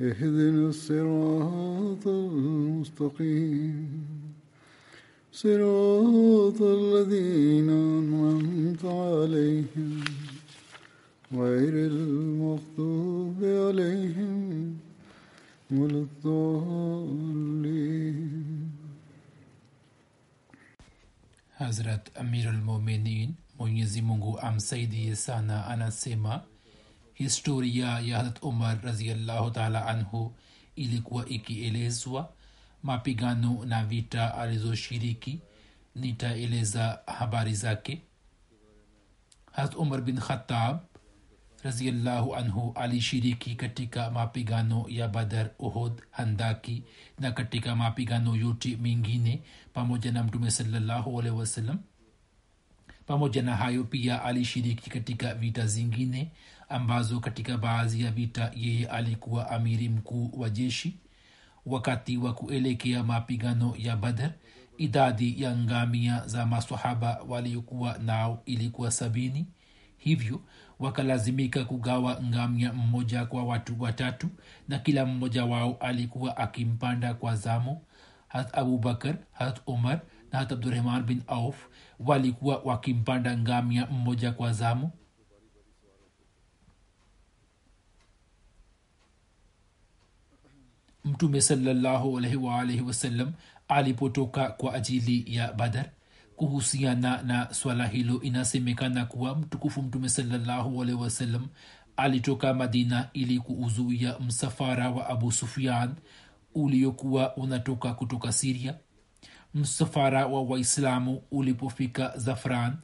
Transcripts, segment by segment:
اهدنا الصراط المستقيم. صراط الذين أنعمت عليهم غير المغضوب عليهم ولا الضالين. hazrat amirulmuminin mwenyezi mungu amsaidie sana anasema historia ya harat umar raziallahu taala anhu ilikuwa ikielezwa mapigano na vita alizoshiriki nitaeleza habari zake harat umar bin khatab raziallahu anhu alishiriki katika mapigano ya badar uhud handaki na katika mapigano yote mengine pamoja na mtume salallahu alehi wasallam pamoja na hayo pia alishiriki katika vita zingine ambazo katika baadhi ya vita yeye alikuwa amiri mkuu wa jeshi. Wakati wa kuelekea mapigano ya badar idadi ya ngamia za masahaba waliokuwa nao ilikuwa sabini. Hivyo wakalazimika kugawa ngamia mmoja kwa watu watatu na kila mmoja wao alikuwa akimpanda kwa zamu. Hat abubakar hat umar na hata abdurahman bin auf walikuwa wakimpanda ngamia mmoja kwa zamu. Mtume salallahu alaihi waalaihi wasallam alipotoka kwa ajili ya badar kuhusiana na swala hilo inasemekana kuwa mtukufu mtume salallahu alaihi wasallam alitoka madina ili kuuzuia msafara wa abu sufian uliokuwa unatoka kutoka siria msafara wa waislamu ulipofika zafran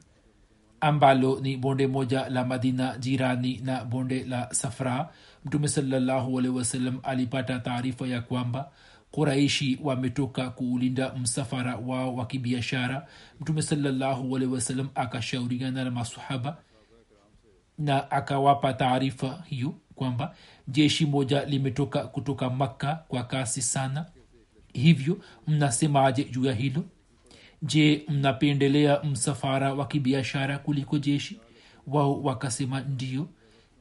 ambalo ni bonde moja la madina jirani na bonde la safra. Mtume salallahu alaihi alipata taarifa ya kwamba kuraishi wametoka kuulinda msafara wao wa kibiashara. Mtume salallahu alaihi akashauriana na masahaba na akawapa taarifa hiyo kwamba jeshi moja limetoka kutoka makka kwa kasi sana hivyo mnasemaje juu ya hilo? Je mnapendelea msafara wa kibiashara kuliko jeshi? Wao wakasema ndio.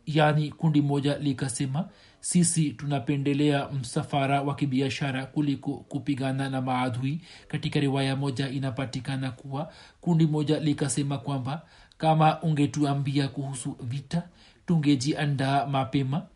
Yaani kundi moja likasema sisi tunapendelea msafara wa kibiashara kuliko kupigana na maadhui katika riwaya moja inapatikana kuwa kundi moja likasema kwamba kama ungetuambia kuhusu vita tungejiandaa mapema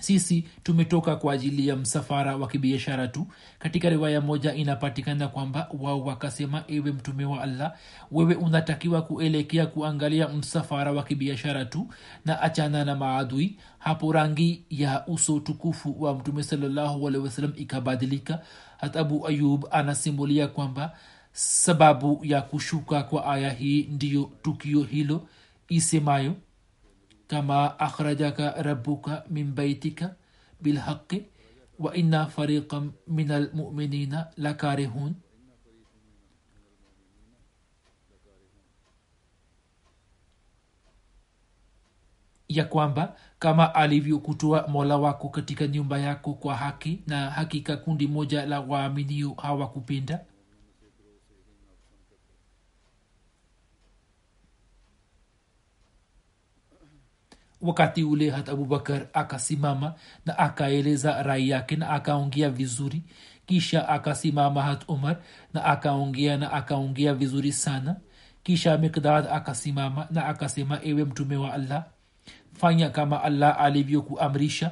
sisi tumetoka kwa ajili ya msafara wa kibiashara tu. Katika riwaya moja inapatikana kwamba wao wakasema ewe mtume wa allah wewe unatakiwa kuelekea kuangalia msafara wa kibiashara tu na achana na maadui. Hapo rangi ya uso tukufu wa mtume sawasalam ikabadilika. Hata abu ayub anasimulia kwamba sababu ya kushuka kwa aya hii ndiyo tukio hilo isemayo kama akhrajaka rabuka min baitika bilhaqi wa inna fariqan min almuminina lakarihun ya kwamba kama alivyokutoa mola wako katika nyumba yako kwa haki na hakika kundi moja la waaminio hawakupenda wakati ule hat abubakar akasimama na akaeleza rai yake na akaongea vizuri. Kisha akasimama hat umar na akaongea na akaongea vizuri sana. Kisha mikdad akasimama na akasema ewe mtume wa allah fanya kama allah alivyokuamrisha.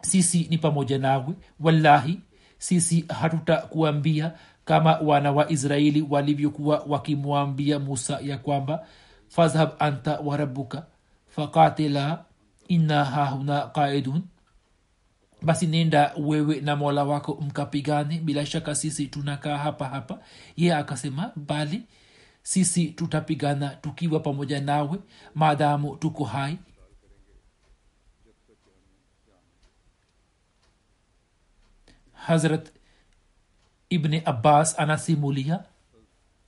Sisi ni pamoja nawe. Wallahi sisi hatutakuambia kama wana wa israeli walivyokuwa wakimwambia musa ya kwamba fadhhab anta warabuka fakatila inna hahuna qaidun. Basi nenda wewe na mola wako mkapigane. Bila shaka sisi tunakaa hapa hapa. Ye akasema bali sisi tutapigana tukiwa pamoja nawe. Maadamu tuko hai. Hazrat ibni abbas anasimulia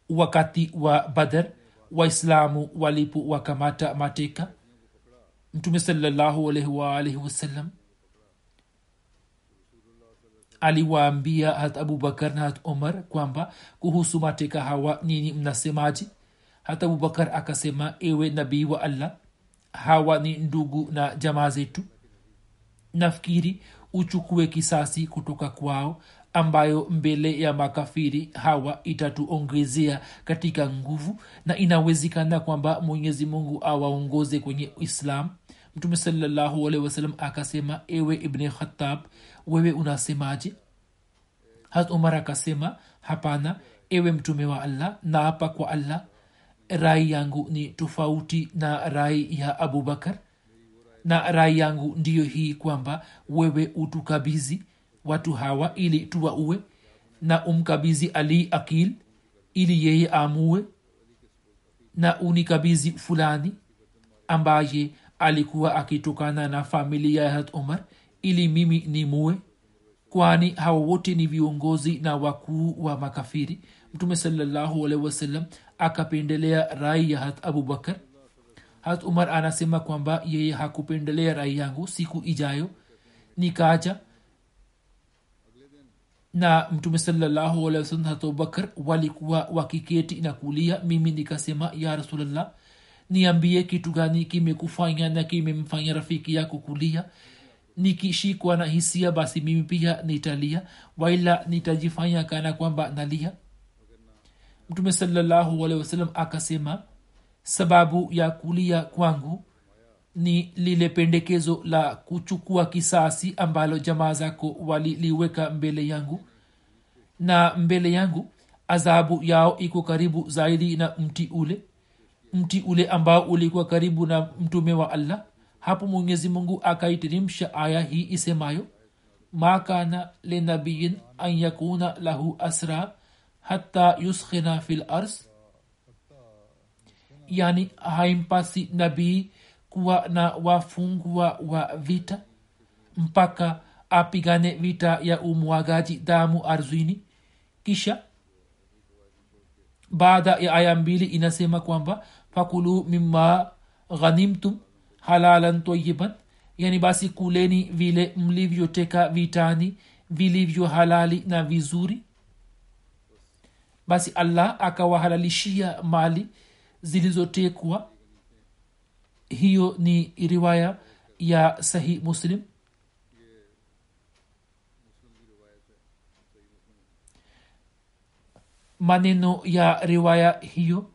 wakati wa badar waislamu walipowakamata mateka mtume salallahu alaihi aliwaambia hat abubakar na hat umar kwamba kuhusu mateka hawa nini mnasemaji hata abubakar akasema ewe nabii wa allah hawa ni ndugu na jamaa zetu. Nafikiri uchukue kisasi kutoka kwao ambayo mbele ya makafiri hawa itatuongezea katika nguvu na inawezekana kwamba mwenyezi mungu awaongoze kwenye islam mtume salallahu alehi wasallam akasema ewe ibni khatab wewe unasemaje? Hat umar akasema hapana ewe mtume wa allah naapa kwa allah. Rai yangu ni tofauti na rai ya abubakar na rai yangu ndiyo hii kwamba wewe utukabizi watu hawa ili tuwaue na umkabizi ali akil ili yeye amue na unikabizi fulani ambaye alikuwa akitokana na familia ya umar ili mimi ni muwe kwani hawa wote ni viongozi na wakuu wa makafiri? Mtume salallahu wasallam akapendelea rai ya hat abubakar hat umar anasema kwamba yeye hakupendelea rai yangu siku ijayo. Nikaja na mtume salallahu wasallam hat abubakar walikuwa wakiketi na kulia. Mimi nikasema ya rasulllah niambie kitu gani kimekufanya na kimemfanya rafiki yako kulia. Nikishikwa na hisia basi mimi pia nitalia. Waila nitajifanya kana kwamba nalia. Mtume salallahu akasema sababu ya kulia kwangu ni lile pendekezo la kuchukua kisasi ambalo jamaa zako waliliweka mbele yangu. Na mbele yangu adhabu yao iko karibu zaidi na mti ule mti ule ambao ulikuwa karibu na mtume wa allah. Hapo mwenyezi mungu akaitirimsha aya hii isemayo ma kana linabiyin an yakuna lahu asra hata yuskhina fi lars yani haimpasi nabii kuwa na wafungwa wa vita mpaka apigane vita ya umwagaji damu ardhini kisha baada ya aya mbili inasema kwamba fakulu mima ghanimtum halalan tayiban yani basi kuleni vile mlivyoteka vitani vilivyo halali na vizuri. Basi allah akawahalalishia mali zilizotekwa. Hiyo ni riwaya ya sahih muslim. Maneno ya riwaya hiyo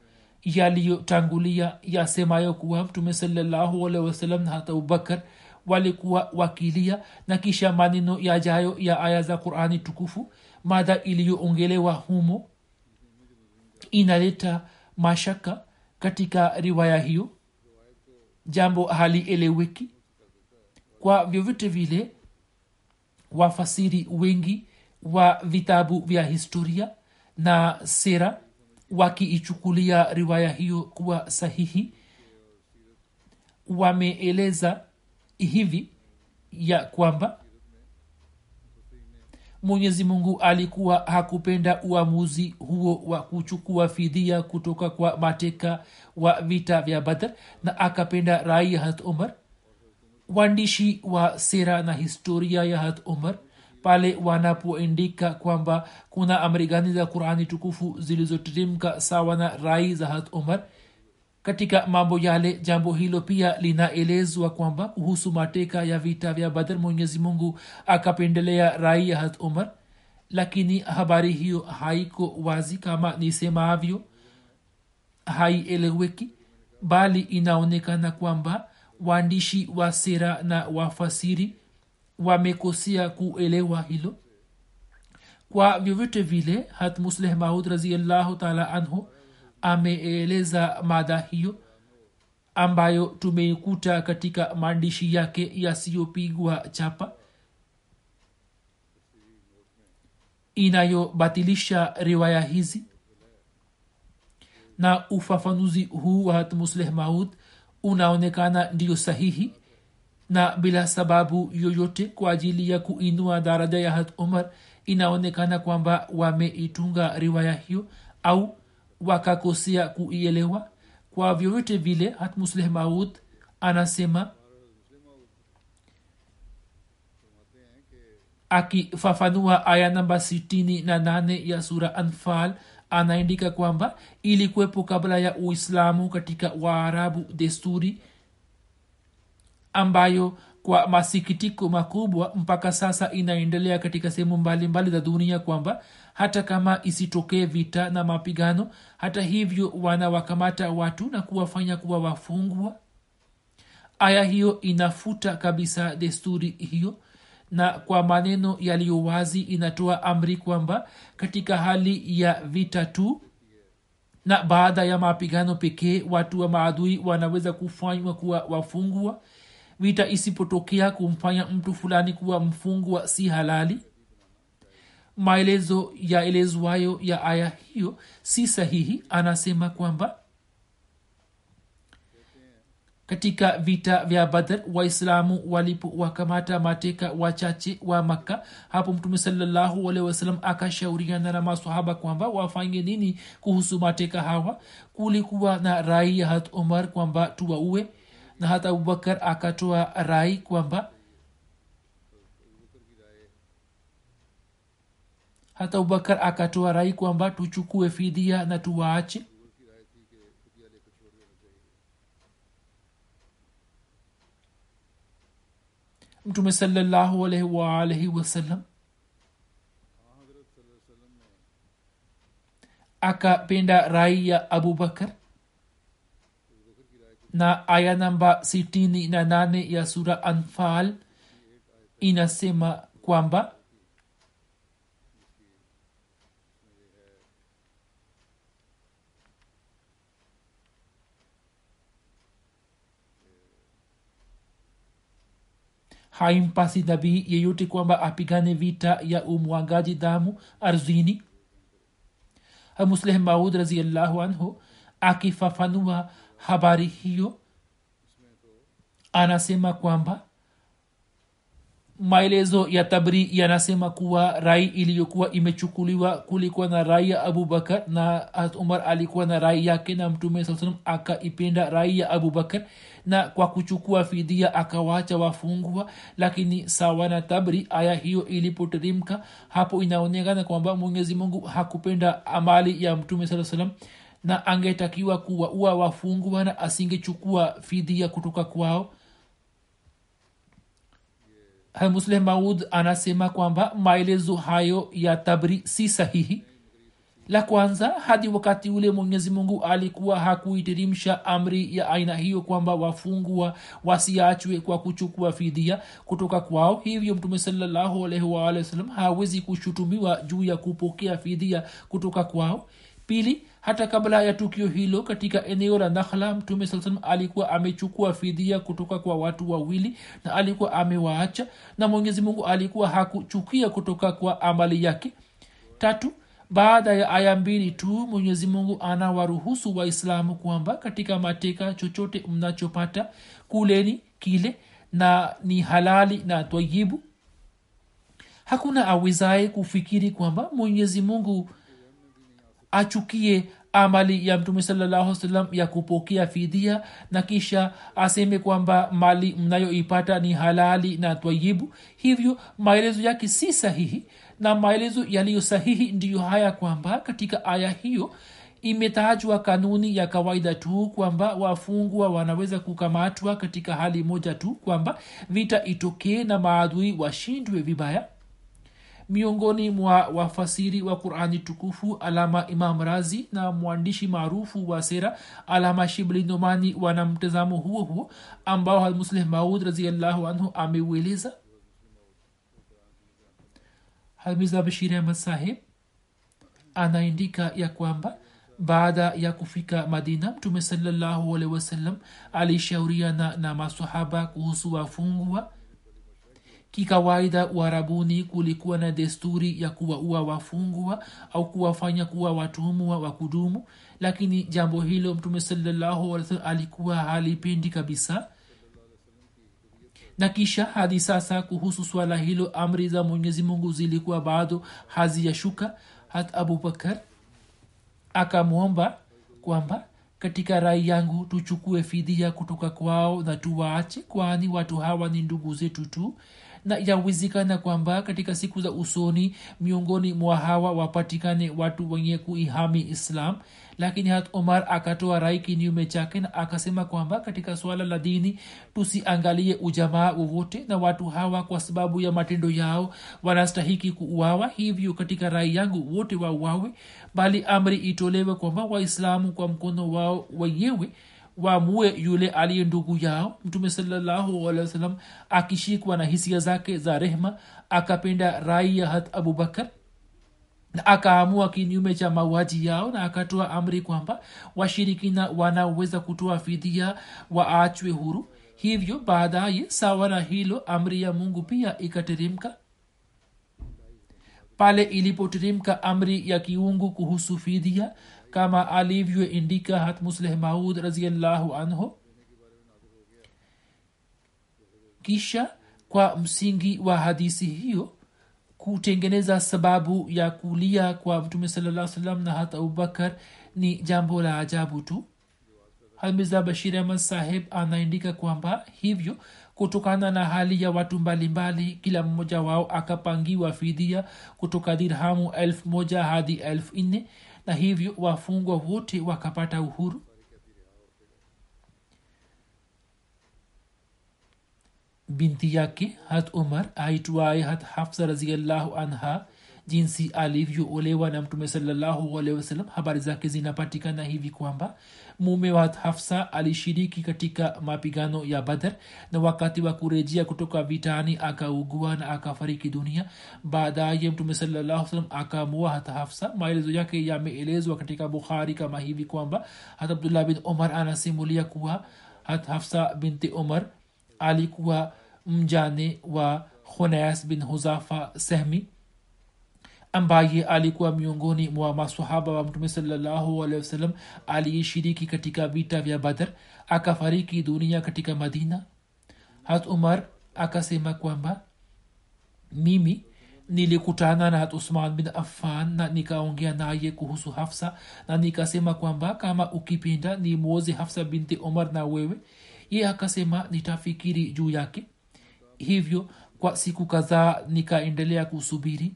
yaliyotangulia yasemayo kuwa mtume salallahu alehi na hata abubakar walikuwa wakilia na kisha maneno yajayo ya aya za qurani tukufu mada iliyoongelewa humo inaleta mashaka katika riwaya hiyo. Jambo halieleweki. Kwa vyovyote vile wafasiri wengi wa vitabu vya historia na sera wakiichukulia riwaya hiyo kuwa sahihi wameeleza hivi ya kwamba mwenyezi mungu alikuwa hakupenda uamuzi huo wa kuchukua fidhia kutoka kwa mateka wa vita vya badr na akapenda rai ya hat umar waandishi wa sera na historia ya hat umar pale wanapoandika kwamba kuna amri gani za qurani tukufu zilizoteremka sawa na rai za hat umar katika mambo yale jambo hilo pia linaelezwa kwamba kuhusu mateka ya vita vya badr mwenyezi mungu akapendelea rai ya hat umar lakini habari hiyo haiko wazi kama nisemavyo haieleweki bali inaonekana kwamba waandishi wa sera na wafasiri wamekosea kuelewa hilo. Kwa vyovyote vile hat musleh maud raziallahu taala anhu ameeleza mada hiyo ambayo tumeikuta katika maandishi yake yasiyopigwa chapa inayobatilisha riwaya hizi. Na ufafanuzi huu wa hat musleh maud unaonekana ndiyo sahihi na bila sababu yoyote kwa ajili ya kuinua daraja ya hat umar inaonekana kwamba wameitunga riwaya hiyo au wakakosea kuielewa. Kwa vyovyote vile hat musleh maud anasema akifafanua aya namba sitini na nane ya sura anfal anaandika kwamba ilikuwepo kabla ya uislamu katika waarabu desturi ambayo kwa masikitiko makubwa mpaka sasa inaendelea katika sehemu mbalimbali za dunia kwamba hata kama isitokee vita na mapigano hata hivyo wanawakamata watu na kuwafanya kuwa wafungwa. Aya hiyo inafuta kabisa desturi hiyo na kwa maneno yaliyo wazi inatoa amri kwamba katika hali ya vita tu na baada ya mapigano pekee watu wa maadui wanaweza kufanywa kuwa wafungwa vita isipotokea kumfanya mtu fulani kuwa mfungwa si halali. Maelezo yaelezwayo ya aya hiyo si sahihi. Anasema kwamba katika vita vya badr waislamu walipowakamata mateka wachache wa makka hapo mtume salallahu alehi wasalam akashauriana na masahaba kwamba wafanye nini kuhusu mateka hawa? Kulikuwa na rai ya hat omar kwamba tuwaue na hata abubakar akatoa rai kwamba hata abubakar akatoa rai kwamba tuchukue fidia na tuwaache. Mtume salallahu alaihi waalaihi wasallam akapenda rai ya abubakar na aya namba sitini na nane ya sura anfal inasema kwamba haimpasi nabii yeyote kwamba apigane vita ya umwangaji damu ardhini musleh maud raziallahu anhu akifafanua habari hiyo anasema kwamba maelezo ya tabri yanasema kuwa rai iliyokuwa imechukuliwa kulikuwa na rai ya abubakar na umar alikuwa na rai yake na mtume saa akaipenda rai ya abubakar na kwa kuchukua fidia akawacha wafungwa. Lakini sawa na tabri aya hiyo ilipoterimka hapo inaonekana kwamba mwenyezi mungu hakupenda amali ya mtume saa salam na angetakiwa kuwaua wafungwa na asingechukua fidia kutoka kwao? Musleh maud anasema kwamba maelezo hayo ya tabri si sahihi. La kwanza hadi wakati ule mwenyezi mungu alikuwa hakuitirimsha amri ya aina hiyo kwamba wafungwa wasiachwe kwa kuchukua fidia kutoka kwao. Hivyo mtume wasallam hawezi kushutumiwa juu ya kupokea fidhia kutoka kwao. Pili hata kabla ya tukio hilo katika eneo la nakhla mtume saa salam alikuwa amechukua fidhia kutoka kwa watu wawili na alikuwa amewaacha na mwenyezi mungu alikuwa hakuchukia kutoka kwa amali yake. Tatu baada ya aya mbili tu mwenyezi mungu anawaruhusu waislamu kwamba katika mateka chochote mnachopata kuleni kile na ni halali na twayibu hakuna awezaye kufikiri kwamba mwenyezi mungu achukie amali ya mtume salallahu salam ya kupokea fidhia na kisha aseme kwamba mali mnayoipata ni halali na twayibu. Hivyo maelezo yake si sahihi na maelezo yaliyo sahihi ndiyo haya kwamba katika aya hiyo imetajwa kanuni ya kawaida tu kwamba wafungwa wanaweza kukamatwa katika hali moja tu kwamba vita itokee na maadui washindwe vibaya miongoni mwa wafasiri wa qurani tukufu alama imam razi na mwandishi maarufu wa sera alama shibli nomani wana mtazamo huo huo ambao musleh maud raziallahu anhu ameueleza. Hamiza bashir ahmad saheb anaandika ya kwamba baada ya kufika madina mtume salallahu alehi wasallam alishauriana na masahaba kuhusu wafungwa kikawaida uharabuni kulikuwa na desturi ya kuwaua wafungwa au kuwafanya kuwa watumwa wa kudumu lakini jambo hilo mtume salallahu alikuwa halipendi kabisa. Na kisha hadi sasa kuhusu swala hilo amri za mwenyezi mungu zilikuwa bado haziyashuka hat abubakar akamwomba kwamba katika rai yangu tuchukue fidia kutoka kwao na tuwaache kwani watu hawa ni ndugu zetu tu na yawezekana kwamba katika siku za usoni miongoni mwa hawa wapatikane watu wenye kuihami islam. Lakini hat omar akatoa rai kinyume chake na akasema kwamba katika suala la dini tusiangalie ujamaa wowote na watu hawa kwa sababu ya matendo yao. Wanastahiki kuuawa hivyo katika rai yangu wote wauawe bali amri itolewe kwamba waislamu kwa mkono wao wenyewe wamue yule aliye ndugu yao mtume sawasalam akishikwa na hisia zake za rehma akapenda rai ya hat abubakar na akaamua kinyume cha mauaji yao na akatoa amri kwamba washirikina wanaweza kutoa fidia waachwe huru. Hivyo baadaye sawa na hilo amri ya mungu pia ikateremka. Pale ilipoteremka amri ya kiungu kuhusu fidia kama alivyoindika hat musleh maud raziallahu anhu. Kisha kwa msingi wa hadisi hiyo kutengeneza sababu ya kulia kwa mtume salaa salam na hata abubakar ni jambo la ajabu tu. Hamiza bashir ahmad saheb anaandika kwamba hivyo kutokana na hali ya watu mbalimbali mbali, kila mmoja wao akapangiwa fidia kutoka dirhamu elfu moja hadi elfu nne na hivyo wafungwa wote wakapata uhuru. Binti yake hat umar aitwaye hat hafsa raziallahu anha jinsi alivyoolewa na mtume salallahu alehi wasallam habari zake zinapatikana hivi kwamba mume wa hafsa alishiriki katika mapigano ya badar na wakati wa kurejea kutoka vitani akaugua na akafariki dunia. Baadaye mtume sallasalam akamua hata hafsa. Maelezo yake yameelezwa katika bukhari kama hivi kwamba hat abdullah bin omar anasimulia kuwa hat hafsa binti omar alikuwa mjane wa khunas bin huzafa sehmi ambaye alikuwa miongoni mwa masahaba wa mtume sawasalam aliyeshiriki katika vita vya badar akafariki dunia katika madina. Hat umar akasema kwamba mimi nilikutana na usman bin affan na nikaongea naye kuhusu hafsa na nikasema kwamba kama ukipenda ni mwozi hafsa binti umar na wewe. Ye akasema nitafikiri juu yake. Hivyo kwa siku kadhaa nikaendelea kusubiri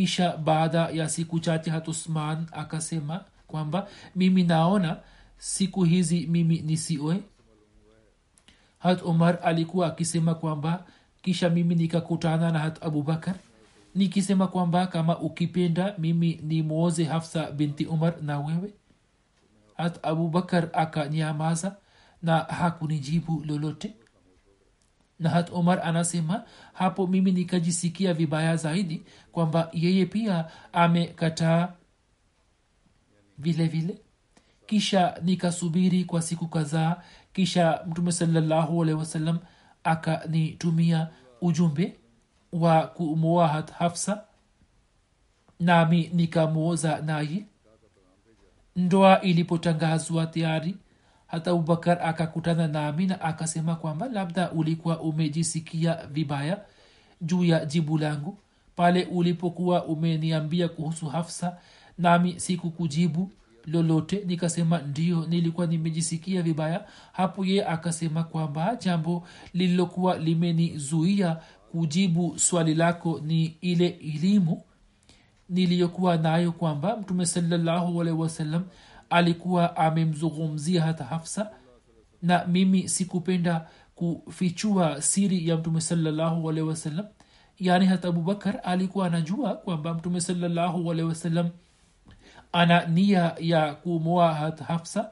kisha baada ya siku chache hat usman akasema kwamba mimi naona siku hizi mimi nisioe hat umar alikuwa akisema kwamba kisha mimi nikakutana na hat abubakar nikisema kwamba kama ukipenda mimi ni mwoze hafsa binti umar na wewe. Hat abubakar akanyamaza na hakunijibu lolote na omar anasema hapo mimi nikajisikia vibaya zaidi kwamba yeye pia amekataa vile vile. Kisha nikasubiri kwa siku kadhaa kisha mtume salallahu alehi wasallam akanitumia ujumbe wa kumwoa hat hafsa nami nikamwoza naye. Ndoa ilipotangazwa tayari hata abubakar akakutana na akasema kwamba labda ulikuwa umejisikia vibaya juu ya jibu langu. Pale ulipokuwa umeniambia kuhusu hafsa nami sikukujibu lolote. Nikasema ndio nilikuwa nimejisikia vibaya. Hapo ye akasema kwamba jambo lililokuwa limenizuia kujibu swali lako ni ile elimu niliyokuwa nayo kwamba mtume salallahu alehi wasallam alikuwa amemzungumzia hata hafsa na mimi sikupenda kufichua siri ya mtume salallahu alehi wasallam. Yaani hata abubakar alikuwa anajua kwamba mtume salallahu alehi wasallam ana nia ya kumoa hata hafsa.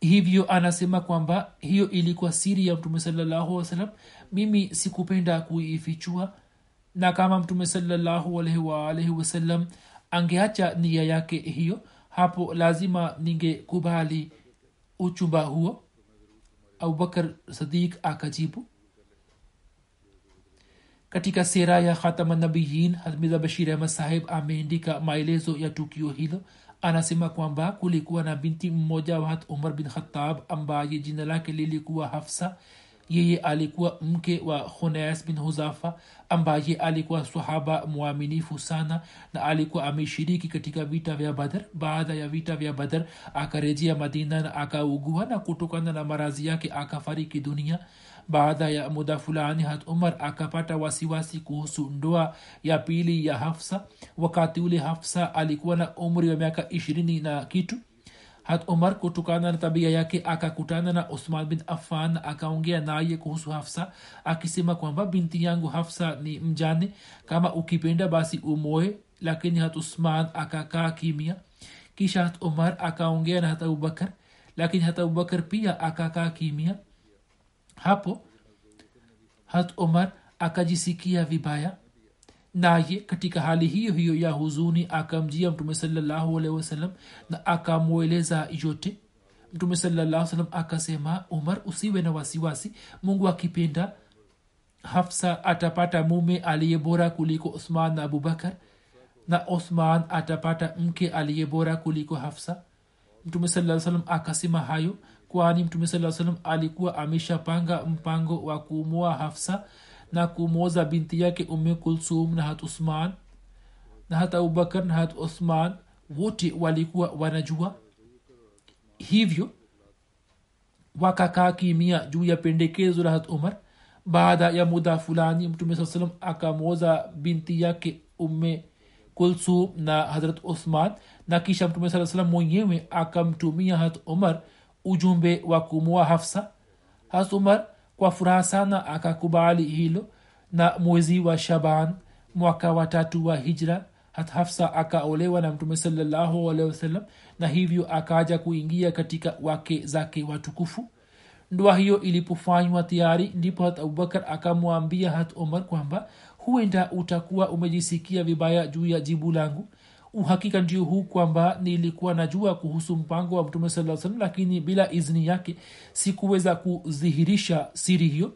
Hivyo anasema kwamba hiyo ilikuwa siri ya mtume salallahu wasalam mimi sikupenda kuifichua na kama mtume salallahu alaihi waalaihi wasallam angeacha nia yake hiyo hapo lazima ningekubali uchumba huo. Abubakar sadiq akajibu katika sera ya khatamanabiyin hazmiza bashir ahmad sahib ameandika maelezo ya tukio hilo. Anasema kwamba kulikuwa na binti mmoja wa umar bin khatab ambaye jina lake lilikuwa hafsa yeye alikuwa mke wa hunas bin huzafa ambaye alikuwa sahaba mwaminifu sana na alikuwa ameshiriki katika vita vya badar baada ya vita vya badar akarejea madina na akaugua na kutokana na marazi yake akafariki dunia. Baada ya muda fulani hat umar akapata wasiwasi kuhusu ndoa ya pili ya hafsa. Wakati ule hafsa alikuwa na umri wa miaka ishirini na kitu hat umar kutokana na tabia yake akakutana na usman bin affan akaongea naye kuhusu hafsa akisema kwamba binti yangu hafsa ni mjane. Kama ukipenda basi umoe lakini hat usman akakaa kimia kisha hat umar akaongea na hat abubakar lakini hat abubakar pia akakaa kimia hapo hat umar akajisikia vibaya naye katika hali hiyo hiyo ya huzuni akamjia mtume salallahu alehi na akamweleza yote. Mtume salallahu salam akasema umar usiwe na wasiwasi. Mungu akipenda hafsa atapata mume aliye bora kuliko uthman na abubakar na uthman atapata mke aliye bora kuliko hafsa. Mtume saa akasema hayo kwani mtume saa salam alikuwa ameshapanga mpango wa kuumua hafsa na kumwoza binti yake ume kulsum na hat usman na abubakar na hat usman wote walikuwa wanajua hivyo. Wakakaa kimia juu ya pendekezo la hat umar. Baada ya muda fulani mtume saa salam akamwoza binti yake umme kulsum na harat usman na kisha mtume saa salam mwenyewe akamtumia hat umar ujumbe wa kumua hafsa. Hat umar kwa furaha sana akakubali hilo. Na mwezi wa shaban mwaka watatu wa hijra hafsa akaolewa na mtume sawasalam na hivyo akaja kuingia katika wake zake watukufu. Ndoa hiyo ilipofanywa tayari ndipo hat abubakar akamwambia hat omar kwamba huenda utakuwa umejisikia vibaya juu ya jibu langu uhakika ndio huu kwamba nilikuwa najua kuhusu mpango wa mtume saa salam lakini bila izni yake sikuweza kudhihirisha siri hiyo.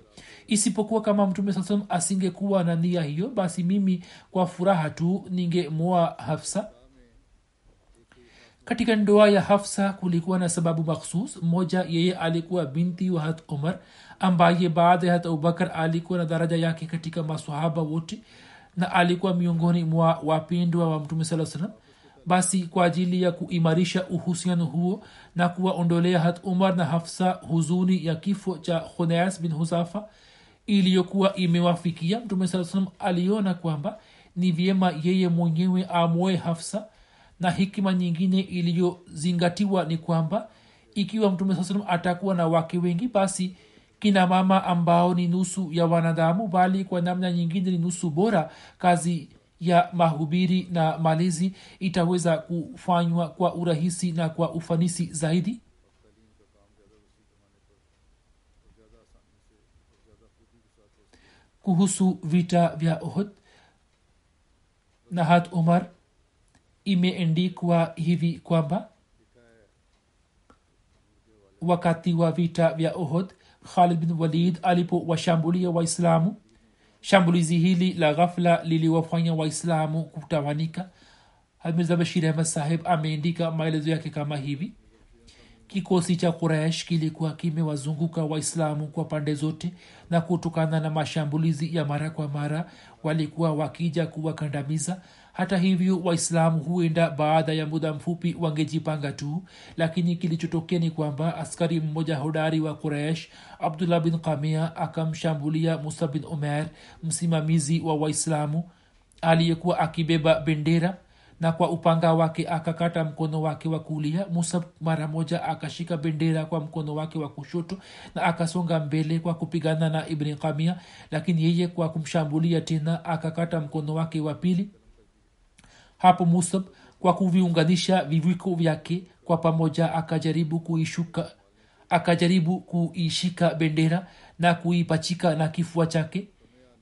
Isipokuwa kama mtume saa salam asingekuwa na nia hiyo basi mimi kwa furaha tu ningemoa hafsa. Katika ndoa ya hafsa kulikuwa na sababu makhsus. Moja yeye alikuwa binti wa hat umar ambaye baada ya hat abubakar alikuwa na daraja yake katika masahaba wote na alikuwa miongoni mwa wapendwa wa mtume saa salam basi kwa ajili ya kuimarisha uhusiano huo na kuwaondolea hat umar na hafsa huzuni ya kifo cha khunas bin huzafa iliyokuwa imewafikia mtume saa salam aliona kwamba ni vyema yeye mwenyewe amwoe hafsa na hikima nyingine iliyozingatiwa ni kwamba ikiwa mtume saa salam atakuwa na wake wengi basi kina mama ambao ni nusu ya wanadamu bali kwa namna nyingine ni nusu bora kazi ya mahubiri na malezi itaweza kufanywa kwa urahisi na kwa ufanisi zaidi. Kuhusu vita vya ohd nahat umar imeendikwa hivi kwamba wakati wa vita vya ohd khalid bin walid alipowashambulia waislamu. Shambulizi hili la ghafla liliwafanya waislamu kutawanika mirza bashir ahmad ameandika maelezo yake kama hivi. Kikosi cha kuresh kilikuwa kimewazunguka waislamu kwa pande zote na kutokana na mashambulizi ya mara kwa mara walikuwa wakija kuwakandamiza hata hivyo waislamu huenda baada ya muda mfupi wangejipanga tu lakini kilichotokea ni kwamba askari mmoja hodari wa quraish abdullah bin kamia akamshambulia musa bin umer msimamizi wa waislamu aliyekuwa akibeba bendera na kwa upanga wake akakata mkono wake wa kulia. Musa mara moja akashika bendera kwa mkono wake wa kushoto na akasonga mbele kwa kupigana na ibni kamia lakini yeye kwa kumshambulia tena akakata mkono wake wa pili hapo musab kwa kuviunganisha viwiko vyake kwa pamoja akajaribu kuishuka akajaribu kuishika bendera na kuipachika na kifua chake.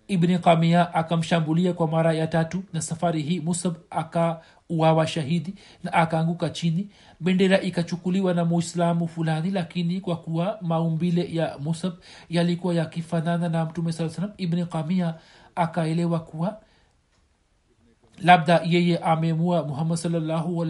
Ibni kamia akamshambulia kwa mara ya tatu na safari hii musab akauawa shahidi na akaanguka chini. Bendera ikachukuliwa na muislamu fulani lakini kwa kuwa maumbile ya musab yalikuwa yakifanana na mtume saa salam ibni kamia akaelewa kuwa labda yeye amemua muhammad salllahu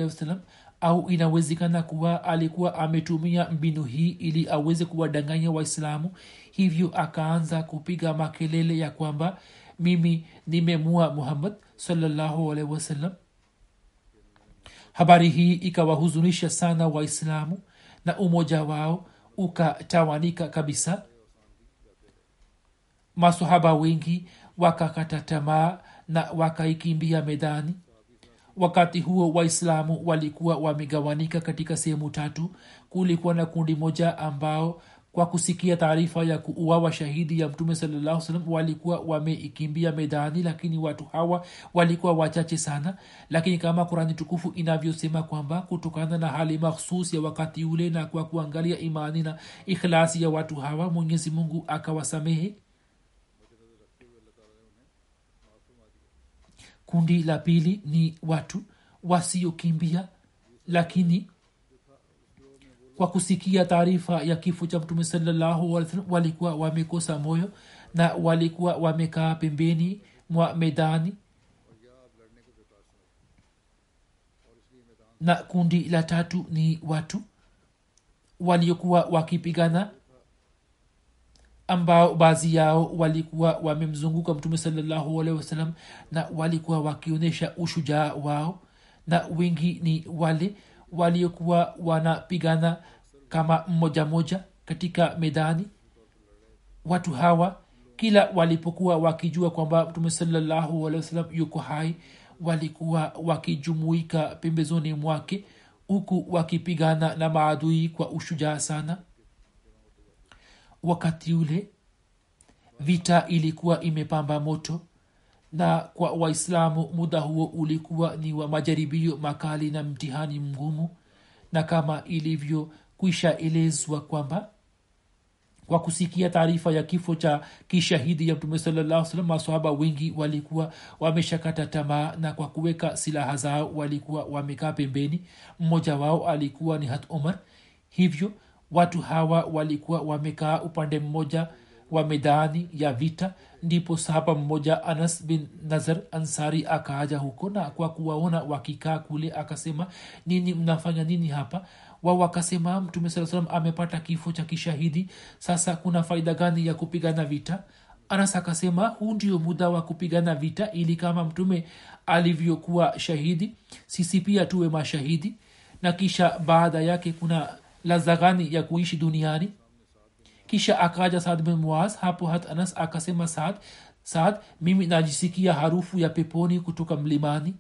au inawezekana kuwa alikuwa ametumia mbinu hii ili aweze kuwadanganya waislamu hivyo akaanza kupiga makelele ya kwamba mimi nimemua muhammad salllahu habari hii ikawahuzunisha sana waislamu na umoja wao ukatawanika kabisa. Masohaba wengi wakakata tamaa na wakaikimbia medani. Wakati huo waislamu walikuwa wamegawanika katika sehemu tatu. Kulikuwa na kundi moja ambao kwa kusikia taarifa ya kuuawa shahidi ya mtume salam walikuwa wameikimbia medani lakini watu hawa walikuwa wachache sana. Lakini kama kurani tukufu inavyosema kwamba kutokana na hali makhsus ya wakati ule na kwa kuangalia imani na ikhlasi ya watu hawa mwenyezi mungu akawasamehe kundi la pili ni watu wasiokimbia lakini kwa kusikia taarifa ya kifo cha mtume salallahu walikuwa wamekosa moyo na walikuwa wamekaa pembeni mwa medani. Na kundi la tatu ni watu waliokuwa wakipigana ambao baadhi yao walikuwa wamemzunguka mtume salllahu alehi wasallam na walikuwa wakionyesha ushujaa wao na wengi ni wale waliokuwa wanapigana kama mmoja moja katika medani. Watu hawa kila walipokuwa wakijua kwamba mtume salllahu alehi wasallam yuko hai walikuwa wakijumuika pembezoni mwake huku wakipigana na maadui kwa ushujaa sana wakati ule vita ilikuwa imepamba moto na kwa waislamu muda huo ulikuwa ni wa majaribio makali na mtihani mgumu na kama ilivyokwisha elezwa kwamba kwa kusikia taarifa ya kifo cha kishahidi ya mtume salasalam salam masahaba wengi walikuwa wameshakata tamaa na kwa kuweka silaha zao walikuwa wamekaa pembeni. Mmoja wao alikuwa ni hat umar hivyo watu hawa walikuwa wamekaa upande mmoja wa medani ya vita ndipo sahaba mmoja anas bin nazar ansari akaaja huko na kwa kuwaona wakikaa kule akasema nini mnafanya nini hapa? Wao wakasema mtume saa salam amepata kifo cha kishahidi. Sasa kuna faida gani ya kupigana vita? Anas akasema huu ndio muda wa kupigana vita ili kama mtume alivyokuwa shahidi sisi pia tuwe mashahidi. Na kisha baada yake kuna laza gani ya kuishi duniani. Kisha akaja saad bin muaz hapo hat anas akasema saad saad mimi najisikia harufu ya peponi kutoka mlimani.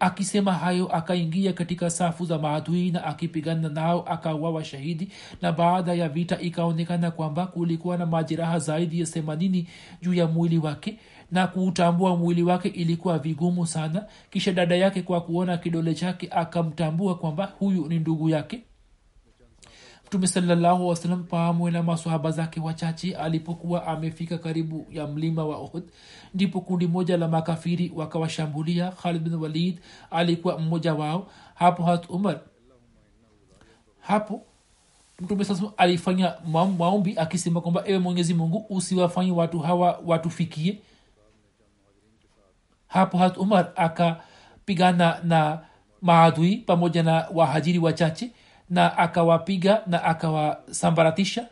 Akisema hayo akaingia katika safu za maadui na akipigana nao akawawa shahidi. Na baada ya vita ikaonekana kwamba kulikuwa na majeraha zaidi ya themanini juu ya mwili wake na kuutambua mwili wake ilikuwa vigumu sana. Kisha dada yake kwa kuona kidole chake akamtambua kwamba huyu ni ndugu yake mtume salallahu wasalam pamoja na masahaba zake wachache alipokuwa amefika karibu ya mlima wa uhud ndipo kundi moja la makafiri wakawashambulia. Khalid bin walid alikuwa mmoja wao. Hapo hat umar hapo mtume sasa alifanya maombi akisema kwamba ewe mwenyezi mungu usiwafanye watu hawa watufikie. Hapo hat umar akapigana na maadui pamoja na wahajiri wachache na akawapiga na akawasambaratisha.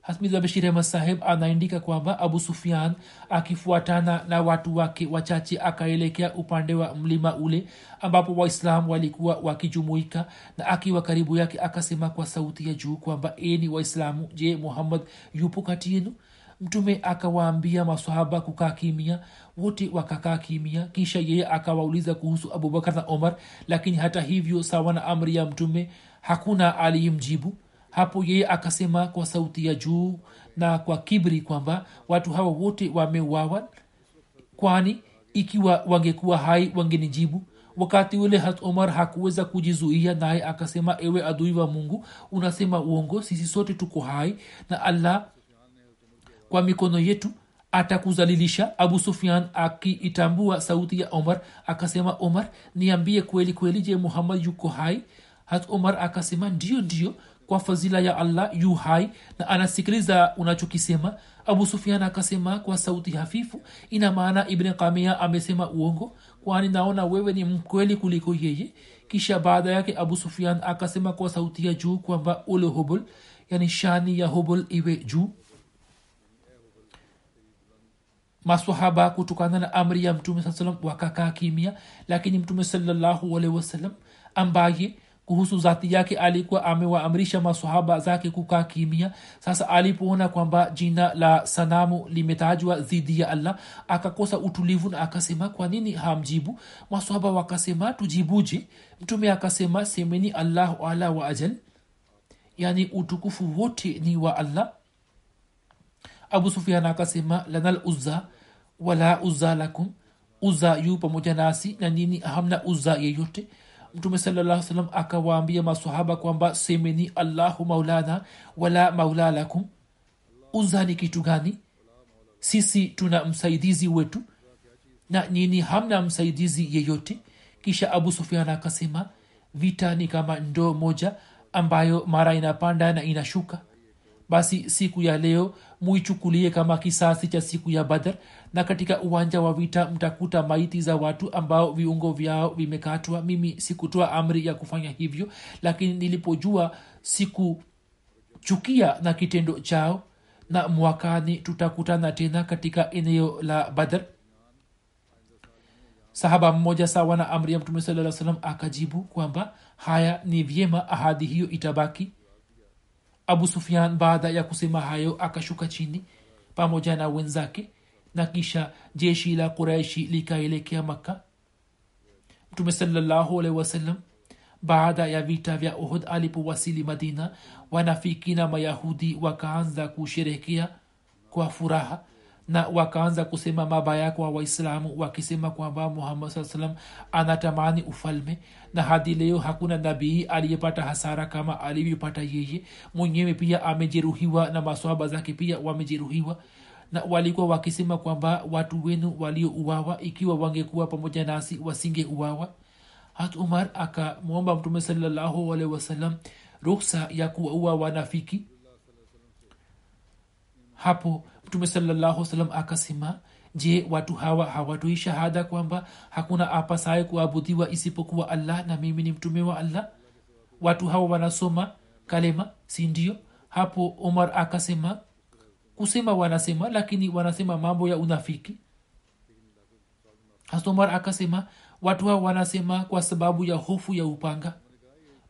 Hasmiza saheb anaandika kwamba abu sufian akifuatana na watu wake wachache akaelekea upande wa mlima ule ambapo waislam walikuwa wakijumuika na akiwa karibu yake akasema kwa sauti ya juu kwamba eni waislamu je muhammad yupo kati yenu? Mtume akawaambia masahaba kukaa kimia wote wakakaa kimia kisha yeye akawauliza kuhusu abubakar na omar lakini hata hivyo sawa na amri ya mtume hakuna aliyemjibu. Hapo yeye akasema kwa sauti ya juu na kwa kibri kwamba watu hawa wote wameuawa. Kwani ikiwa wangekuwa hai wangenijibu? Wakati ule hat omar hakuweza kujizuia naye akasema ewe adui wa mungu unasema uongo sisi sote tuko hai na allah kwa mikono yetu atakuzalilisha. Abu sufian akiitambua sauti ya omar akasema omar niambie kweli kweli je muhammad yuko hai hat omar akasema ndio ndio kwa fadhila ya allah yu hai na anasikiliza unachokisema. Abu sufian akasema kwa sauti hafifu ina maana ibn kamia amesema uongo kwani naona wewe ni mkweli kuliko yeye. Kisha baada yake abu sufian akasema kwa sauti ya juu kwamba ule hubul yani shani ya hubul iwe juu. Masahaba kutokana na amri ya mtume saa salam wakakaa kimia lakini mtume salallahu alehi wasalam ambaye kuhusu zati yake alikuwa amewaamrisha masahaba zake kukaa kimia sasa alipoona kwamba jina la sanamu limetajwa dhidi ya allah akakosa utulivu na akasema kwa nini hamjibu? Masahaba wakasema tujibuje? Mtume akasema semeni allahu ala wa ajal. Yani utukufu wote ni wa allah. Abu sufian akasema lanal uzza wala uzza lakum. Uzza yu pamoja nasi na nini? Hamna uzza yeyote mtume salaa salam akawaambia masahaba kwamba semeni allahu maulana wala maula lakum uzza ni kitu gani? Sisi tuna msaidizi wetu na nini hamna msaidizi yeyote. Kisha abu sufian akasema vita ni kama ndoo moja ambayo mara inapanda na inashuka basi siku ya leo muichukulie kama kisasi cha siku ya badar na katika uwanja wa vita mtakuta maiti za watu ambao viungo vyao vimekatwa. Mimi sikutoa amri ya kufanya hivyo lakini nilipojua sikuchukia na kitendo chao na mwakani tutakutana tena katika eneo la badar sahaba mmoja sawa na amri ya mtume saa salam akajibu kwamba haya ni vyema ahadi hiyo itabaki abu sufian baada ya kusema hayo akashuka chini pamoja na wenzake na kisha jeshi la kuraishi likaelekea makka. Mtume salallahu wasallam baada ya vita vya uhud alipowasili madina wanafiki na mayahudi wakaanza kusherekea kwa furaha na wakaanza kusema mabaya kwa waislamu wakisema kwamba muhammad saa salam anatamani ufalme. Na hadi leo hakuna nabii aliyepata hasara kama alivyopata yeye. Mwenyewe pia amejeruhiwa na maswaba zake pia wamejeruhiwa. Na walikuwa wakisema kwamba watu wenu waliouawa ikiwa wangekuwa pamoja nasi wasingeuawa. Hat umar akamwomba mtume salallahu alaihi ruksa ya kuwaua wanafiki. Hapo mtume salallahu salam akasema je watu hawa hawatoi shahada kwamba hakuna apasaye kuabudiwa isipokuwa allah na mimi ni mtume wa allah? Watu hawa wanasoma kalema si ndio? Hapo omar akasema kusema wanasema lakini wanasema mambo ya unafiki. Hasa omar akasema watu hawa wanasema kwa sababu ya hofu ya upanga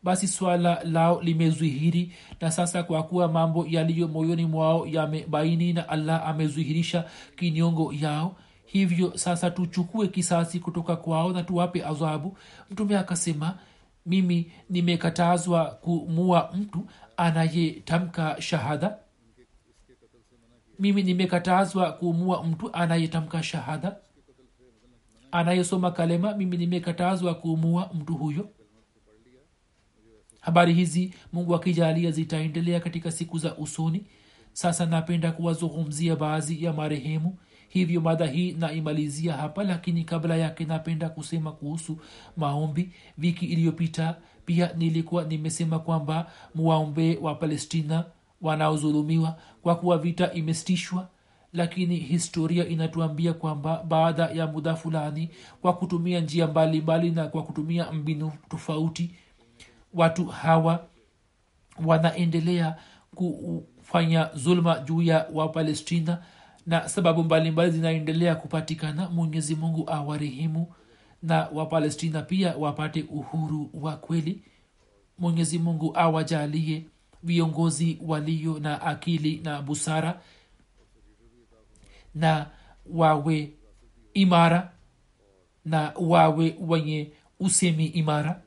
basi swala lao limezwihiri na sasa kwa kuwa mambo yaliyo moyoni mwao yamebaini na allah amezwihirisha kinyongo yao hivyo sasa tuchukue kisasi kutoka kwao na tuwape adhabu. Mtume akasema mimi nimekatazwa kumua mtu anayetamka shahada. Mimi nimekatazwa kumua mtu anayetamka shahada. Anayesoma kalema mimi nimekatazwa kumua mtu huyo habari hizi mungu akijalia zitaendelea katika siku za usoni. Sasa napenda kuwazungumzia baadhi ya marehemu. Hivyo mada hii naimalizia hapa lakini kabla yake napenda kusema kuhusu maombi. Wiki iliyopita pia nilikuwa nimesema kwamba mwaombee wa palestina wanaodhulumiwa kwa kuwa vita imesitishwa lakini historia inatuambia kwamba baada ya muda fulani kwa kutumia njia mbalimbali na kwa kutumia mbinu tofauti watu hawa wanaendelea kufanya zulma juu ya wapalestina na sababu mbalimbali zinaendelea kupatikana mwenyezi mungu awarehemu na wapalestina pia wapate uhuru wa kweli. Mwenyezi mungu awajalie viongozi walio na akili na busara na wawe imara na wawe wenye usemi imara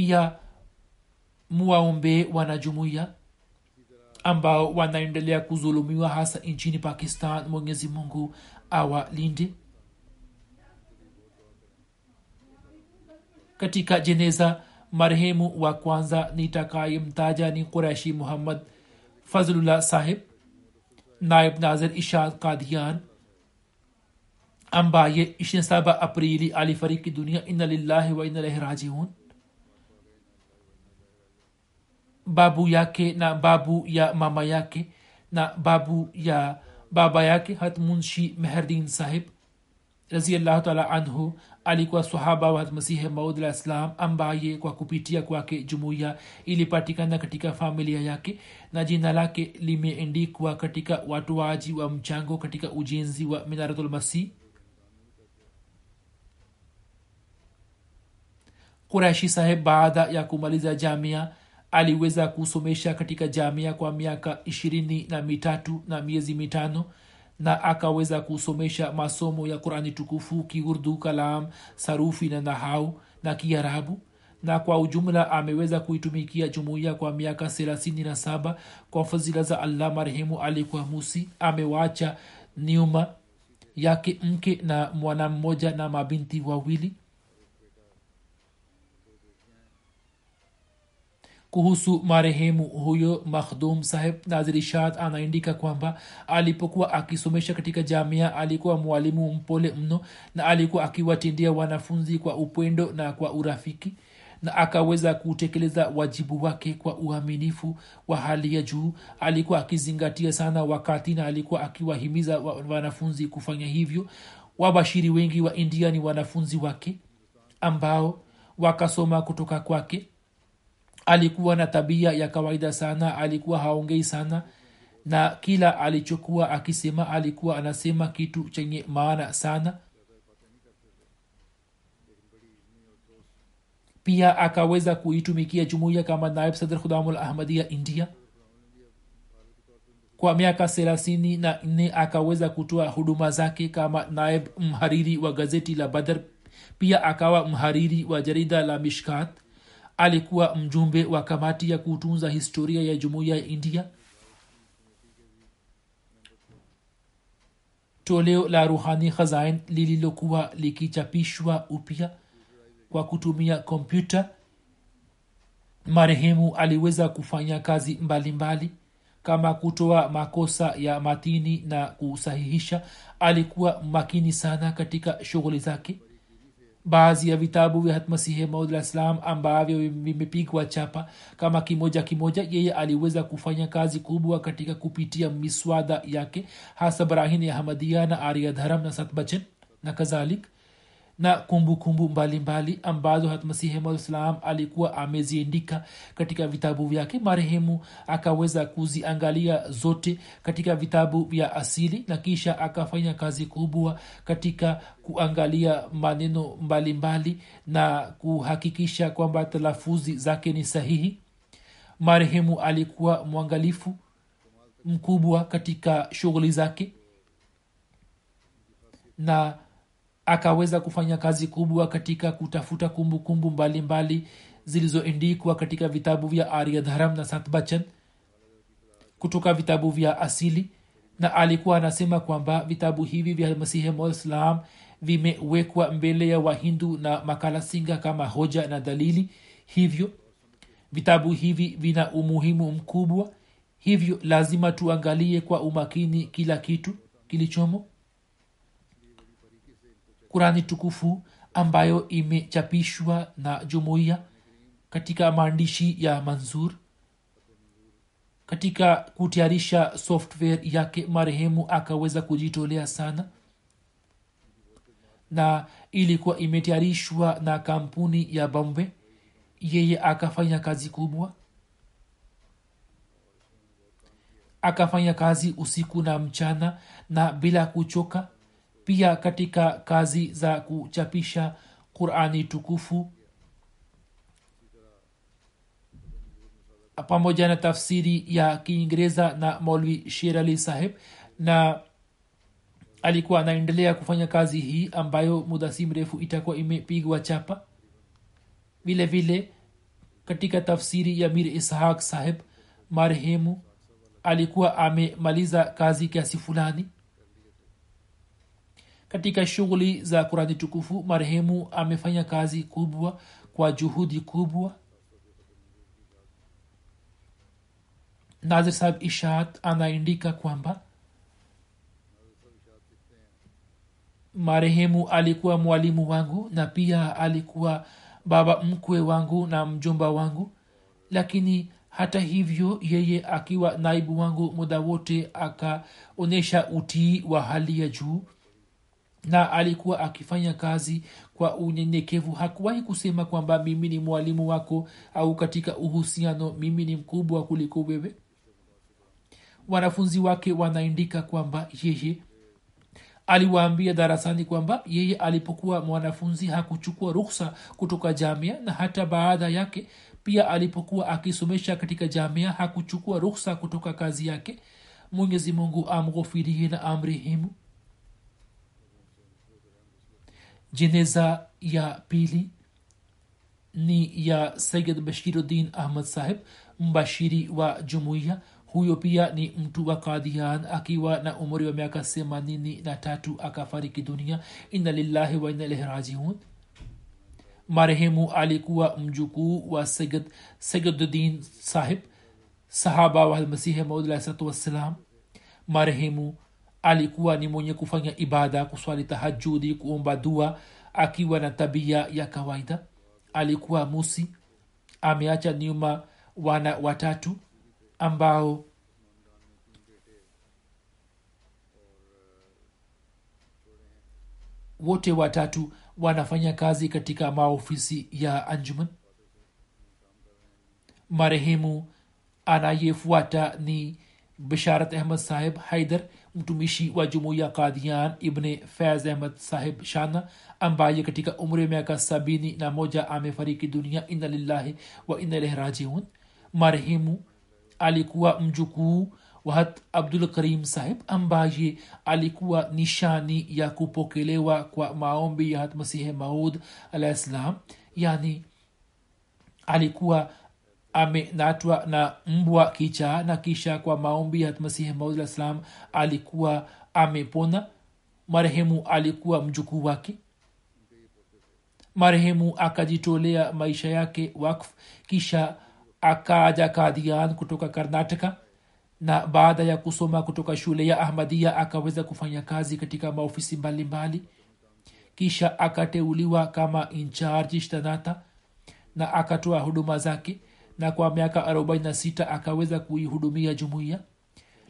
pia muwaombee wanajumuiya ambao wanaendelea kuzulumiwa hasa nchini pakistan. Mwenyezi mungu awalinde. Katika jeneza marehemu wa kwanza nitakayemtaja ni qurashi muhammad fazlullah sahib naib nazir ishad kadian ambaye 27 aprili alifariki dunia. Inna lillahi wa inna ilaihi rajiun babu yake na babu ya mama yake na babu ya baba yake hatmunshi meherdin sahib raziallahu taala anhu alikuwa sahaba wa masihi maud alah ssalam ambaye kwa kupitia kwake jumuiya ilipatikana katika familia yake na jina lake limeendikwa katika watoaji wa mchango katika ujenzi wa minaratulmasih qurashi saheb baada ya kumaliza jamia aliweza kusomesha katika jamia kwa miaka ishirini na mitatu na miezi mitano na akaweza kusomesha masomo ya qurani tukufu kiurdu kalam sarufi na nahau na kiarabu. Na kwa ujumla ameweza kuitumikia jumuiya kwa miaka thelathini na saba. Kwa fazila za allah marehemu alikuwa musi amewacha nyuma yake mke na mwana mmoja na mabinti wawili kuhusu marehemu huyo makhdum saheb nazirishad anaandika kwamba alipokuwa akisomesha katika jamia alikuwa mwalimu mpole mno na alikuwa akiwatendia wanafunzi kwa upendo na kwa urafiki na akaweza kutekeleza wajibu wake kwa uaminifu wa hali ya juu. Alikuwa akizingatia sana wakati na alikuwa akiwahimiza wanafunzi kufanya hivyo. Wabashiri wengi wa india ni wanafunzi wake ambao wakasoma kutoka kwake alikuwa na tabia ya kawaida sana alikuwa haongei sana na kila alichokuwa akisema alikuwa anasema kitu chenye maana sana. Pia akaweza kuitumikia jumuiya kama naib sadr khudamul ahmadia india. Kwa miaka thelathini na nne akaweza kutoa huduma zake kama naib mhariri wa gazeti la badar pia akawa mhariri wa jarida la mishkat alikuwa mjumbe wa kamati ya kutunza historia ya jumuiya ya india? Toleo la ruhani khazain lililokuwa likichapishwa upya kwa kutumia kompyuta? Marehemu aliweza kufanya kazi mbalimbali mbali. kama kutoa makosa ya matini na kusahihisha. Alikuwa makini sana katika shughuli zake baadhi ya vitabu vya hatmasihi maudlah ssalam ambavyo vimepigwa chapa kama kimoja kimoja yeye aliweza kufanya kazi kubwa katika kupitia miswada yake hasa barahini ahmadia na ariadharam na satbachen na kadhalik na kumbukumbu mbalimbali ambazo hatmasihi alikuwa ameziendika katika vitabu vyake. Marehemu akaweza kuziangalia zote katika vitabu vya asili na kisha akafanya kazi kubwa katika kuangalia maneno mbalimbali mbali na kuhakikisha kwamba talafuzi zake ni sahihi. Marehemu alikuwa mwangalifu mkubwa katika shughuli zake na akaweza kufanya kazi kubwa katika kutafuta kumbukumbu mbalimbali zilizoendikwa katika vitabu vya aryadharam na satbachan kutoka vitabu vya asili na alikuwa anasema kwamba vitabu hivi vya masihi mslam vimewekwa mbele ya wahindu na makala singa kama hoja na dalili. Hivyo vitabu hivi vina umuhimu mkubwa. Hivyo lazima tuangalie kwa umakini kila kitu kilichomo kurani tukufu ambayo imechapishwa na jumuiya katika maandishi ya manzur katika kutayarisha software yake marehemu akaweza kujitolea sana na ilikuwa imetayarishwa na kampuni ya bombe yeye akafanya kazi kubwa akafanya kazi usiku na mchana na bila kuchoka pia katika kazi za kuchapisha qurani tukufu. Pamoja na tafsiri ya kiingereza na molvi sher saheb na alikuwa anaendelea kufanya kazi hii ambayo muda si mrefu itakuwa imepigwa chapa. Vile vile katika tafsiri ya mir ishaq saheb marehemu alikuwa amemaliza kazi kiasi fulani katika shughuli za kurani tukufu marehemu amefanya kazi kubwa kwa juhudi kubwa. Nazir sahab ishat anaandika kwamba marehemu alikuwa mwalimu wangu na pia alikuwa baba mkwe wangu na mjomba wangu. Lakini hata hivyo yeye akiwa naibu wangu muda wote akaonyesha utii wa hali ya juu na alikuwa akifanya kazi kwa unyenyekevu. Hakuwahi kusema kwamba mimi ni mwalimu wako au katika uhusiano mimi ni mkubwa kuliko wewe. Wanafunzi wake wanaandika kwamba yeye aliwaambia darasani kwamba yeye alipokuwa mwanafunzi hakuchukua ruksa kutoka jamia na hata baada yake pia alipokuwa akisomesha katika jamia hakuchukua ruksa kutoka kazi yake. Mwenyezi mungu amghofirie na amrehemu jeneza ya pili ni ya sayid bashiruddin ahmad saheb mbashiri wa jumuiya huyo pia ni mtu wa kadian akiwa na umri wa miaka themanini na tatu akafariki dunia inna lillahi wa inna ilaihi rajiun marehemu alikuwa mjukuu wa sayid sayiduddin sahib sahaba wa masihi maudalahsatu wassalam marehemu alikuwa ni mwenye kufanya ibada kuswali tahajudi kuomba dua akiwa na tabia ya kawaida. Alikuwa musi. Ameacha nyuma wana watatu ambao wote watatu wanafanya kazi katika maofisi ya anjuman. Marehemu anayefuata ni bisharat ahmad saheb haidar mtumishi wa jumuiya kadian ibne faz ahmad sahib shana ambaye katika umri miaka sabini na moja amefariki dunia inna lillahi wa inna ilahi rajiun. Marehemu alikuwa mjukuu wahat abdul karim sahib ambaye alikuwa nishani ya kupokelewa kwa maombi ya hat masihi maud alahissalam yani alikuwa amenatwa na mbwa kicha na kisha kwa maombi ya masihi maud salam alikuwa amepona. Marehemu alikuwa mjukuu wake. Marehemu akajitolea maisha yake wakf kisha akaja kadian kutoka karnataka na baada ya kusoma kutoka shule ya ahmadia akaweza kufanya kazi katika maofisi mbalimbali. Kisha akateuliwa kama incharji shtanata na akatoa huduma zake na kwa miaka 46 akaweza kuihudumia jumuiya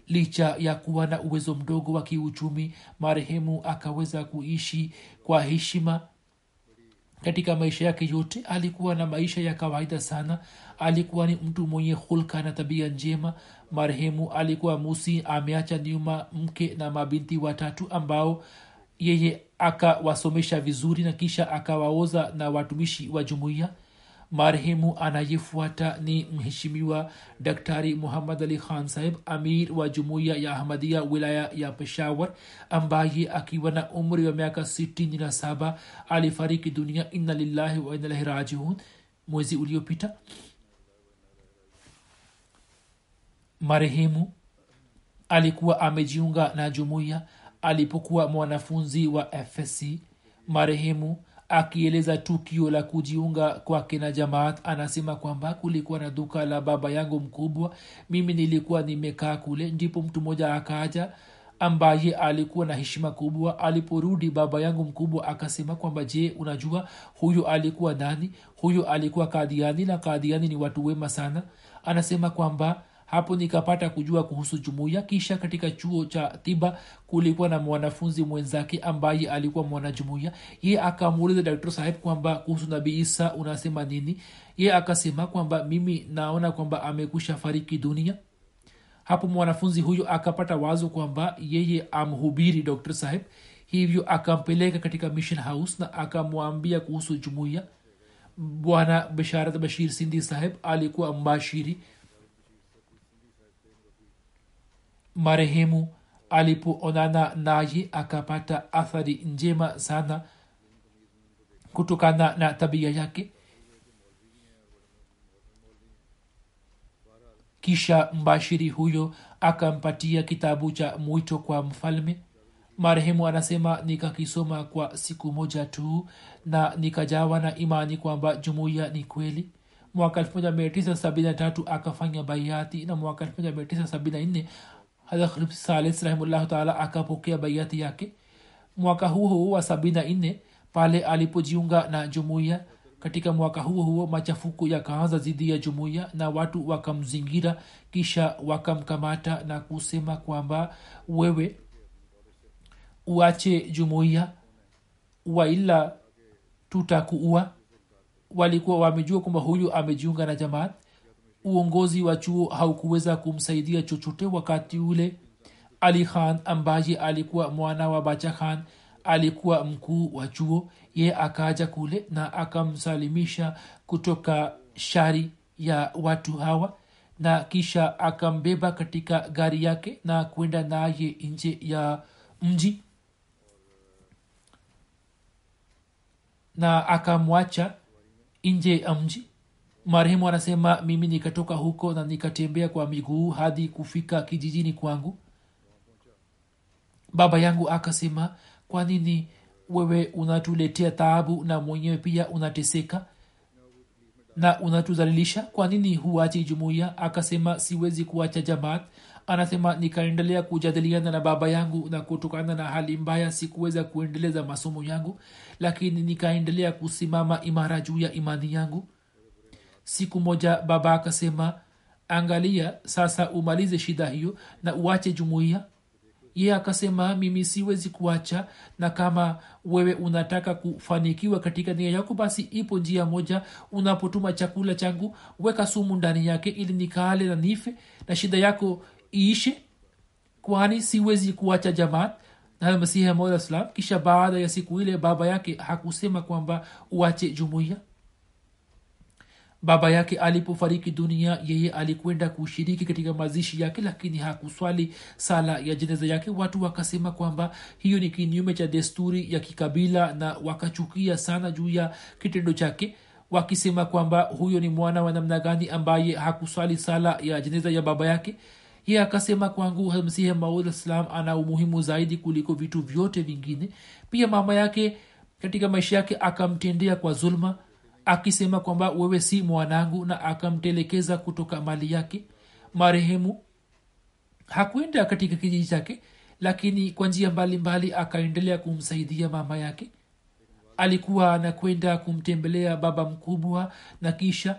licha ya kuwa na uwezo mdogo wa kiuchumi marehemu akaweza kuishi kwa heshima. Katika maisha yake yote alikuwa na maisha ya kawaida sana. Alikuwa ni mtu mwenye hulka na tabia njema. Marehemu alikuwa musi ameacha nyuma mke na mabinti watatu ambao yeye akawasomesha vizuri na kisha akawaoza na watumishi wa jumuiya marehemu anayefuata ni mheshimiwa daktari muhammad ali khan saheb amir wa jumuiya ya ahmadia wilaya ya peshawar ambaye akiwa na umri wa miaka 67 alifariki dunia. Inna lillahi wa inalahi rajiun. Mwezi uliopita marehemu alikuwa amejiunga na jumuiya. Alipokuwa mwanafunzi wa fsc marehemu akieleza tukio la kujiunga kwake na jamaat anasema kwamba kulikuwa na duka la baba yangu mkubwa mimi nilikuwa nimekaa kule ndipo mtu mmoja akaja ambaye alikuwa na heshima kubwa. Aliporudi baba yangu mkubwa akasema kwamba je unajua huyu alikuwa nani? Huyu alikuwa kadiani na kadiani ni watu wema sana. Anasema kwamba hapo nikapata kujua kuhusu jumuiya kisha katika chuo cha tiba kulikuwa na mwanafunzi mwenzake ambaye alikuwa mwanajumuiya. Ye akamuuliza daktari saheb kwamba kuhusu nabii isa unasema nini? Ye akasema kwamba mimi naona kwamba amekwisha fariki dunia. Hapo mwanafunzi huyo akapata wazo kwamba yeye amhubiri dr saheb hivyo akampeleka katika mission house na akamwambia kuhusu jumuiya. Bwana bisharat bashir sindi saheb alikuwa mbashiri marehemu alipoonana naye akapata athari njema sana kutokana na tabia yake. Kisha mbashiri huyo akampatia kitabu cha mwito kwa mfalme. Marehemu anasema nikakisoma kwa siku moja tu na nikajawa na imani kwamba jumuiya ni kweli. Mwaka 1973 akafanya baiati na mwaka 1974 rahimullahu taala akapokea baiati yake. Mwaka huo huo wa 74 pale alipojiunga na jumuiya katika mwaka huo huo machafuko yakaanza dhidi ya jumuiya na watu wakamzingira kisha wakamkamata na kusema kwamba wewe uache jumuiya waila tutakuua. Walikuwa wamejua kwamba huyu amejiunga na jamaat uongozi wa chuo haukuweza kumsaidia chochote wakati ule. Ali khan ambaye alikuwa mwana wa bacha khan alikuwa mkuu wa chuo. Ye akaja kule na akamsalimisha kutoka shari ya watu hawa na kisha akambeba katika gari yake na kwenda naye nje ya mji. Na akamwacha nje ya mji marehemu anasema mimi nikatoka huko na nikatembea kwa miguu hadi kufika kijijini kwangu. Baba yangu akasema kwa nini wewe unatuletea taabu na mwenyewe pia unateseka na unatuzalilisha? Kwa nini huachi jumuiya? Akasema siwezi kuacha jamaat anasema nikaendelea kujadiliana na baba yangu na kutokana na hali mbaya sikuweza kuendeleza masomo yangu lakini nikaendelea kusimama imara juu ya imani yangu siku moja baba akasema angalia sasa umalize shida hiyo na uache jumuiya. Ye akasema mimi siwezi kuacha na kama wewe unataka kufanikiwa katika nia yako basi ipo njia moja. Unapotuma chakula changu weka sumu ndani yake ili nikaale na nife na shida yako iishe kwani siwezi kuacha jamaat na masihi mola salam kisha baada ya siku ile baba yake hakusema kwamba uache jumuiya baba yake alipofariki dunia yeye alikwenda kushiriki katika mazishi yake lakini hakuswali sala ya jeneza yake. Watu wakasema kwamba hiyo ni kinyume cha desturi ya kikabila na wakachukia sana juu ya kitendo chake wakisema kwamba huyo ni mwana wa namna gani ambaye hakuswali sala ya jeneza ya baba yake. Ye akasema kwangu msihe maudsalam ana umuhimu zaidi kuliko vitu vyote vingine. Pia mama yake katika maisha yake akamtendea kwa zulma akisema kwamba wewe si mwanangu na akamtelekeza kutoka mali yake marehemu. Hakwenda katika kijiji chake lakini kwa njia mbalimbali akaendelea kumsaidia mama yake. Alikuwa anakwenda kumtembelea baba mkubwa na kisha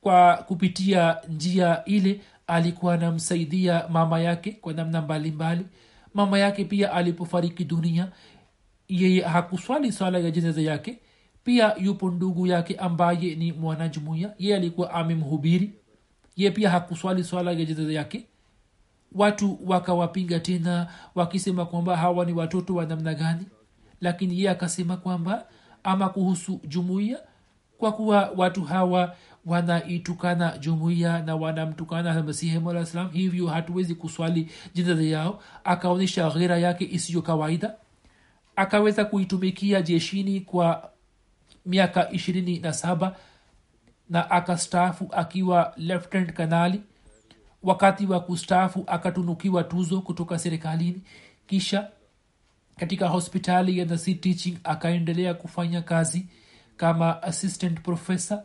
kwa kupitia njia ile alikuwa anamsaidia mama yake kwa namna mbalimbali. Mama yake pia alipofariki dunia yeye hakuswali swala ya jeneza yake pia yupo ndugu yake ambaye ni mwanajumuia ye alikuwa amemhubiri. Ye pia hakuswali swala ya jeneza yake. Watu wakawapinga tena wakisema kwamba hawa ni watoto wa namna gani. Lakini ye akasema kwamba ama kuhusu jumuiya kwa kuwa watu hawa wanaitukana jumuiya na wanamtukana masihi hivyo hatuwezi kuswali jeneza yao. Akaonyesha ghera yake isiyo kawaida akaweza kuitumikia jeshini kwa miaka ishirini na saba na akastaafu akiwa lieutenant kanali wakati wa kustaafu akatunukiwa tuzo kutoka serikalini. Kisha katika hospitali ya nasi teaching akaendelea kufanya kazi kama assistant professor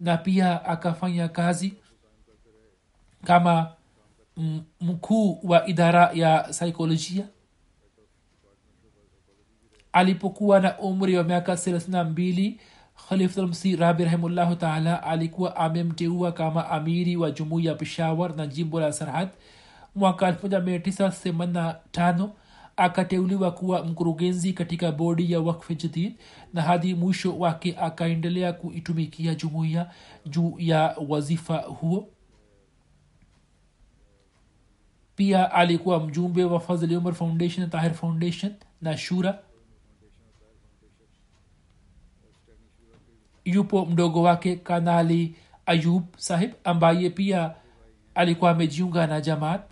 na pia akafanya kazi kama mkuu wa idara ya saikolojia alipokuwa na umri wa miaka thelathini na mbili khalifulmsi rabi rahimullahu taala alikuwa amemteua kama amiri wa jumuiya ya peshawar na jimbo la sarhad mwaka 1985 akateuliwa kuwa mkurugenzi katika bodi ya wakfe jadid na hadi mwisho wake akaendelea kuitumikia jumuiya juu ya wazifa huo. Pia alikuwa mjumbe wa fazli umar foundation tahir foundation na shura yupo mdogo wake kanali ayub sahib ambaye pia alikuwa amejiunga na jamaat.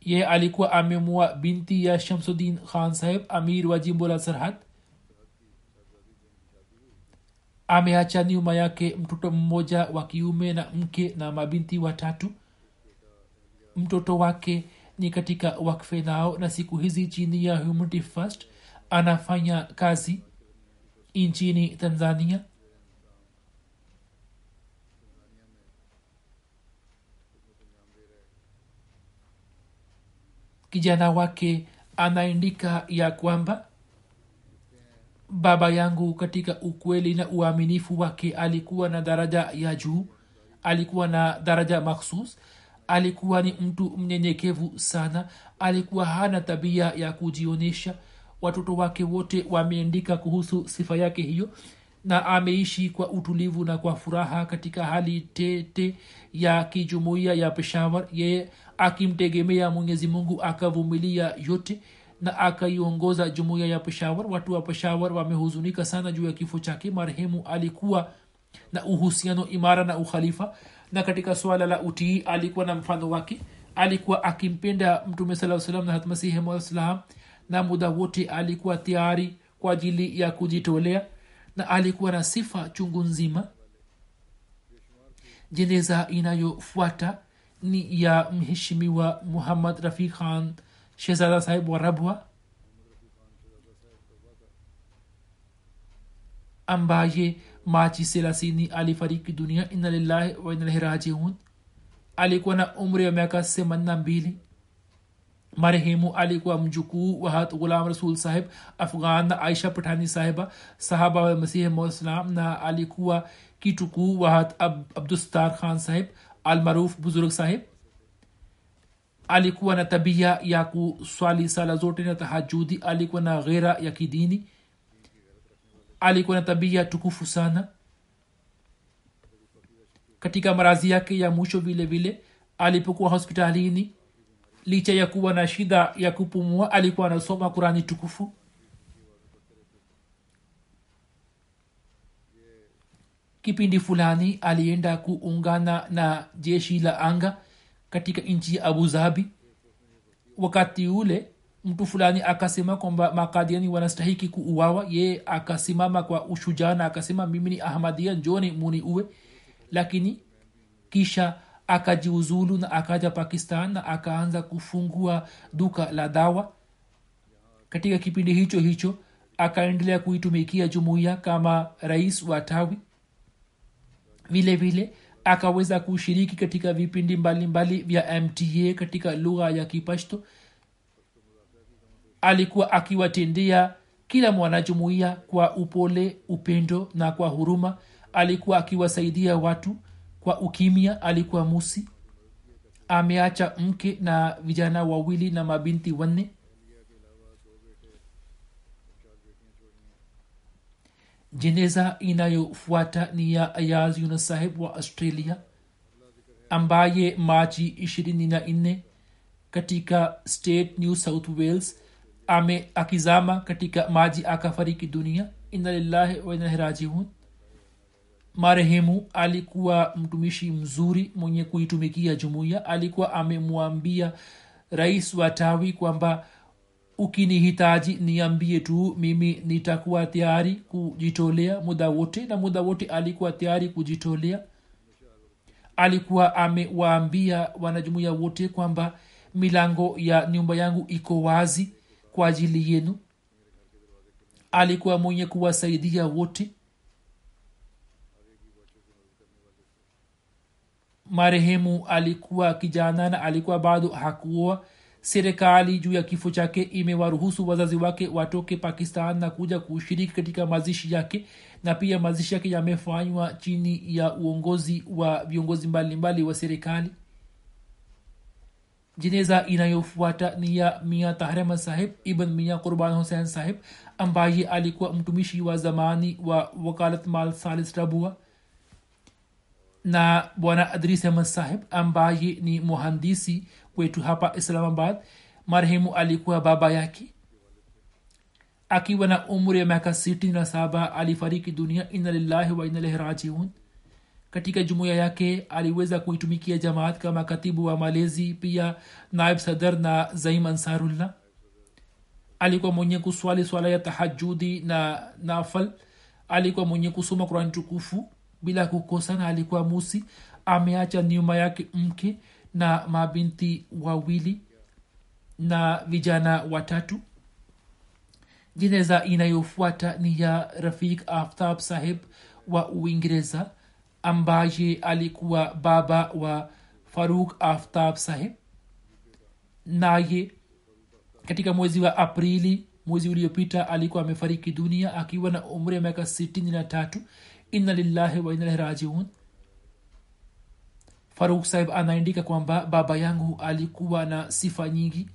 Ye alikuwa amemua binti ya shamsuddin khan saheb amir wa jimbo la sarhad ameacha nyuma yake mtoto mmoja wa kiume na mke na mabinti watatu. Mtoto wake ni katika wakfe na siku hizi chini ya humanity first anafanya kazi nchini tanzania. Kijana wake anaandika ya kwamba baba yangu katika ukweli na uaminifu wake alikuwa na daraja ya juu alikuwa na daraja makhsus alikuwa ni mtu mnyenyekevu sana. Alikuwa hana tabia ya kujionyesha watoto wake wote wameandika kuhusu sifa yake hiyo na ameishi kwa utulivu na kwa furaha katika hali tete ya kijumuiya ya peshawar. Yeye akimtegemea mwenyezi mungu akavumilia yote na akaiongoza jumuiya ya peshawar. Watu wa peshawar wamehuzunika sana juu ya kifo chake. Marehemu alikuwa na uhusiano imara na ukhalifa na katika swala la utii alikuwa na mfano wake. Alikuwa akimpenda mtume saa salam na hatmasihi msalam na muda wote alikuwa tayari kwa ajili ya kujitolea na alikuwa na sifa chungu nzima. Jeneza inayofuata ni ya mheshimiwa muhammad rafi khan shehzada sahib wa rabwa ambaye machi selasini alifariki dunia ina lillahi wa inalaihi rajiun. Alikuwa na umri wa miaka themanini na mbili. Marehemu alikuwa mjukuu wa hat ghulam rasul sahib afghan na aisha patani sahiba sahaba wa masihi mslam na alikuwa kitukuu wa hat Ab, abdustar khan sahib almaruf buzurg sahib. Alikuwa na tabia ya kuswali sala zote na tahajudi alikuwa na ghera ya kidini alikuwa na tabia tukufu sana. Katika marazi yake ya mwisho vile vile alipokuwa hospitalini licha ya kuwa na shida ya kupumua alikuwa anasoma kurani tukufu. Kipindi fulani alienda kuungana na jeshi la anga katika nchi ya abu zabi wakati ule mtu fulani akasema kwamba makadiani wanastahiki kuuawa yeye akasimama kwa ushujaa na akasema mimi ni ahmadia njoni muni uwe. Lakini kisha akajiuzulu na akaja pakistan na akaanza kufungua duka la dawa. Katika kipindi hicho hicho akaendelea kuitumikia jumuiya kama rais wa tawi. Vile vile akaweza kushiriki katika vipindi mbalimbali vya mta katika lugha ya kipashto alikuwa akiwatendea kila mwanajumuiya kwa upole upendo na kwa huruma. Alikuwa akiwasaidia watu kwa ukimya alikuwa musi. Ameacha mke na vijana wawili na mabinti wanne. Jeneza inayofuata ni ya ayaz yunus wa australia ambaye machi ishirini na nne katika state new south wales ame akizama katika maji akafariki dunia. Inalillahi lillahi wa rajiun. Marehemu alikuwa mtumishi mzuri mwenye kuitumikia jumuiya. Alikuwa amemwambia rais wa tawi kwamba ukinihitaji niambie tu mimi nitakuwa tayari kujitolea muda wote. Na muda wote alikuwa tayari kujitolea. Alikuwa amewaambia wanajumuiya wote kwamba milango ya nyumba yangu iko wazi kwa ajili yenu. Alikuwa mwenye kuwasaidia wote. Marehemu alikuwa kijana na alikuwa bado hakuoa. Serikali juu ya kifo chake imewaruhusu wazazi wake watoke pakistan na kuja kushiriki katika mazishi yake na pia mazishi yake yamefanywa chini ya uongozi wa viongozi mbalimbali wa serikali jeneza inayofuata ni ya mia tahrema sahib ibn mia qurban hussein sahib ambaye alikuwa mtumishi wa zamani wa wakalat mal salis rabua na bwana adris ahmad sahib ambaye ni muhandisi wetu hapa islamabad marehemu alikuwa baba yake akiwa na umri ya miaka sitini na saba alifariki dunia ina lillahi wa inna inalaihi rajiun katika jumuiya yake aliweza kuitumikia jamaat kama katibu wa malezi pia naib sadar na zaim ansarullah alikuwa mwenye kuswali swala ya tahajudi na nafal. Alikuwa mwenye kusoma kurani tukufu bila kukosa na alikuwa musi. Ameacha nyuma yake mke na mabinti wawili na vijana watatu. Jeneza inayofuata ni ya rafik aftab saheb wa uingereza ambaye alikuwa baba wa faruk aftab saheb naye katika mwezi wa aprili mwezi uliopita alikuwa amefariki dunia akiwa na umri ya miaka sitini na tatu. Inna lillahi wa inalahi rajiun. Faruk sahib anaandika kwamba baba yangu alikuwa na sifa nyingi.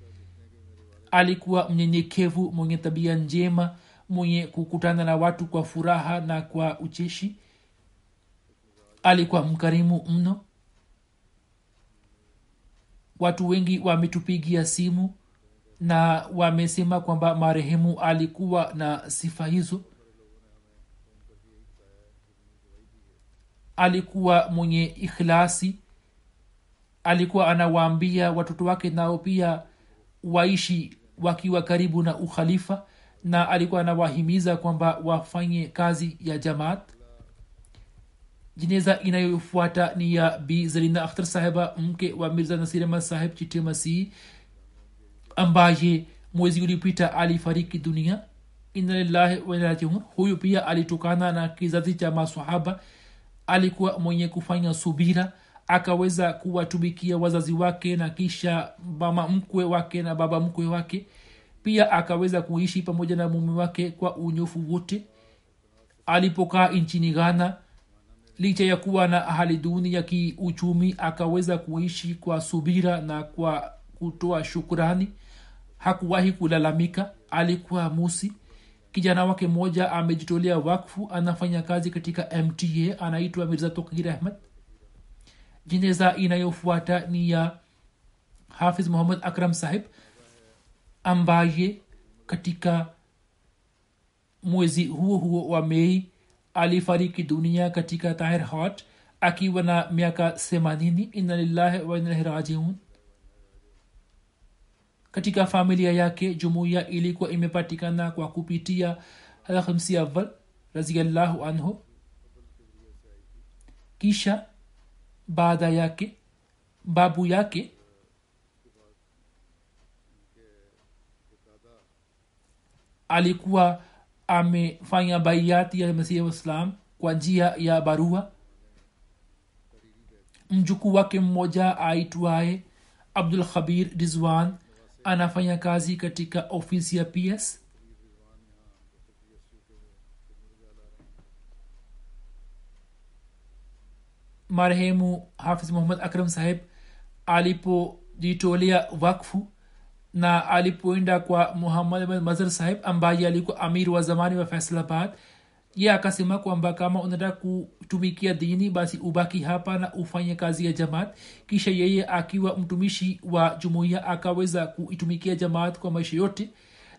Alikuwa mnyenyekevu mwenye tabia njema mwenye kukutana na watu kwa furaha na kwa ucheshi alikuwa mkarimu mno. Watu wengi wametupigia simu na wamesema kwamba marehemu alikuwa na sifa hizo. Alikuwa mwenye ikhlasi alikuwa anawaambia watoto wake nao pia waishi wakiwa karibu na ukhalifa na alikuwa anawahimiza kwamba wafanye kazi ya jamaat jeneza inayofuata ni ya bi zarina akhtar saheba mke wa mirza nasir ahmad saheb chite masih ambaye mwezi uliopita alifariki dunia. Inalillahi wanajiun huyu pia alitokana na kizazi cha masahaba alikuwa mwenye kufanya subira akaweza kuwatumikia wazazi wake na kisha mama mkwe wake na baba mkwe wake. Pia akaweza kuishi pamoja na mume wake kwa unyofu wote. Alipokaa nchini ghana licha ya kuwa na hali duni ya kiuchumi akaweza kuishi kwa subira na kwa kutoa shukrani. Hakuwahi kulalamika. Alikuwa musi. Kijana wake mmoja amejitolea wakfu anafanya kazi katika mta anaitwa mirza tokir ahmad jeneza inayofuata ni ya hafiz muhammad akram sahib ambaye katika mwezi huo huo wa mei alifariki dunia katika tahir hot akiwa na miaka themanini inna lillahi wa inna rajiun katika familia yake jumuiya ilikuwa imepatikana kwa kupitia alhamsi awal raziallahu anhu kisha baada yake babu yake alikuwa amefanya baiati ya masihi waislam kwa njia ya barua. Mjukuu wake mmoja aitwaye abdul khabir rizwan anafanya kazi katika ofisi ya ps marehemu hafiz muhammad akram saheb alipojitolea wakfu na alipoenda kwa muhamad mazar sahib ambaye alikuwa amir wa zamani wa faisalabad ye akasema kwamba kama unataka kutumikia dini basi ubaki hapa na ufanye kazi ya jamaat. Kisha yeye akiwa mtumishi wa jumuiya akaweza kuitumikia jamaat kwa maisha yote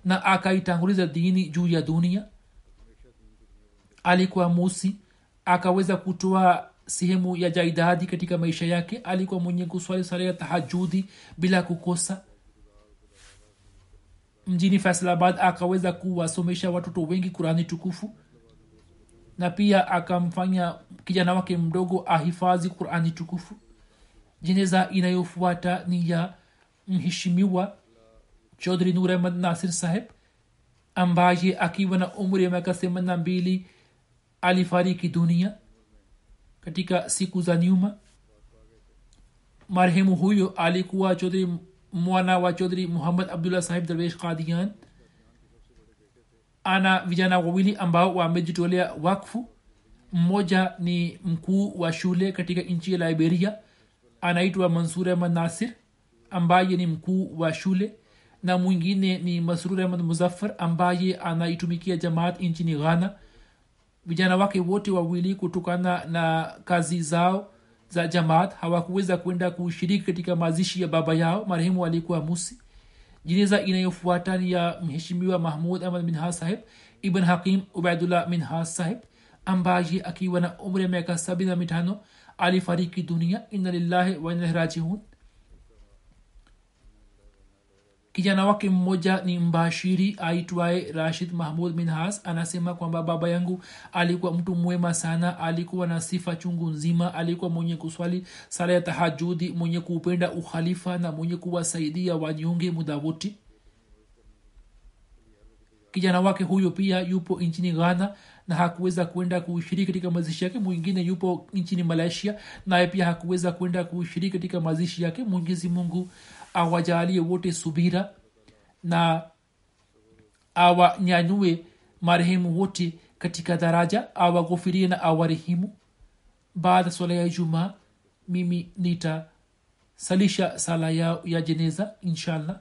na akaitanguliza dini juu ya dunia. Alikuwa musi akaweza kutoa sehemu ya jaidadi katika maisha yake. Alikuwa mwenye kuswali sala ya tahajudi bila kukosa mjini faisalabad akaweza kuwasomesha watoto wengi kurani tukufu na pia akamfanya kijana wake mdogo ahifadhi qurani tukufu. Jeneza inayofuata ni ya mheshimiwa chodhri nur ahmad nasir saheb ambaye akiwa na umri ya miaka themani na mbili alifariki dunia katika siku za nyuma. Marehemu huyo alikuwa chodhri mwana wa chodhri muhammad abdullah sahib darwesh qadian ana vijana wawili ambao wamejitolea wakfu. Mmoja ni mkuu wa shule katika nchi ya liberia anaitwa mansur ahmad nasir ambaye ni mkuu wa shule na mwingine ni masrur ahmad muzaffar ambaye anaitumikia jamaat nchini ghana. Vijana wake wote wawili kutokana na kazi zao za jamaat hawakuweza kwenda kushiriki katika mazishi ya baba yao marehemu alikuwa musi jeneza inayofuata ni ya mheshimiwa mahmud ahmad minhas saheb ibn hakim ubaidullah minhas saheb ambaye akiwa na umri ya miaka sabini na mitano alifariki dunia inna lillahi wa inna rajiun kijana wake mmoja ni mbashiri aitwaye rashid mahmud minhas anasema kwamba baba yangu alikuwa mtu mwema sana alikuwa na sifa chungu nzima alikuwa mwenye kuswali sala ya tahajudi mwenye kuupenda ukhalifa na mwenye kuwasaidia wanyonge muda wote kijana wake huyo pia yupo nchini ghana na hakuweza kwenda kushiriki katika mazishi yake. Mwingine yupo nchini malaysia naye pia hakuweza kwenda kushiriki katika mazishi yake. Mwenyezi mungu awajalie wote subira na awanyanyue marehemu wote katika daraja awaghufirie na awarehemu baada swala ya ijumaa mimi nitasalisha sala ya, ya jeneza inshallah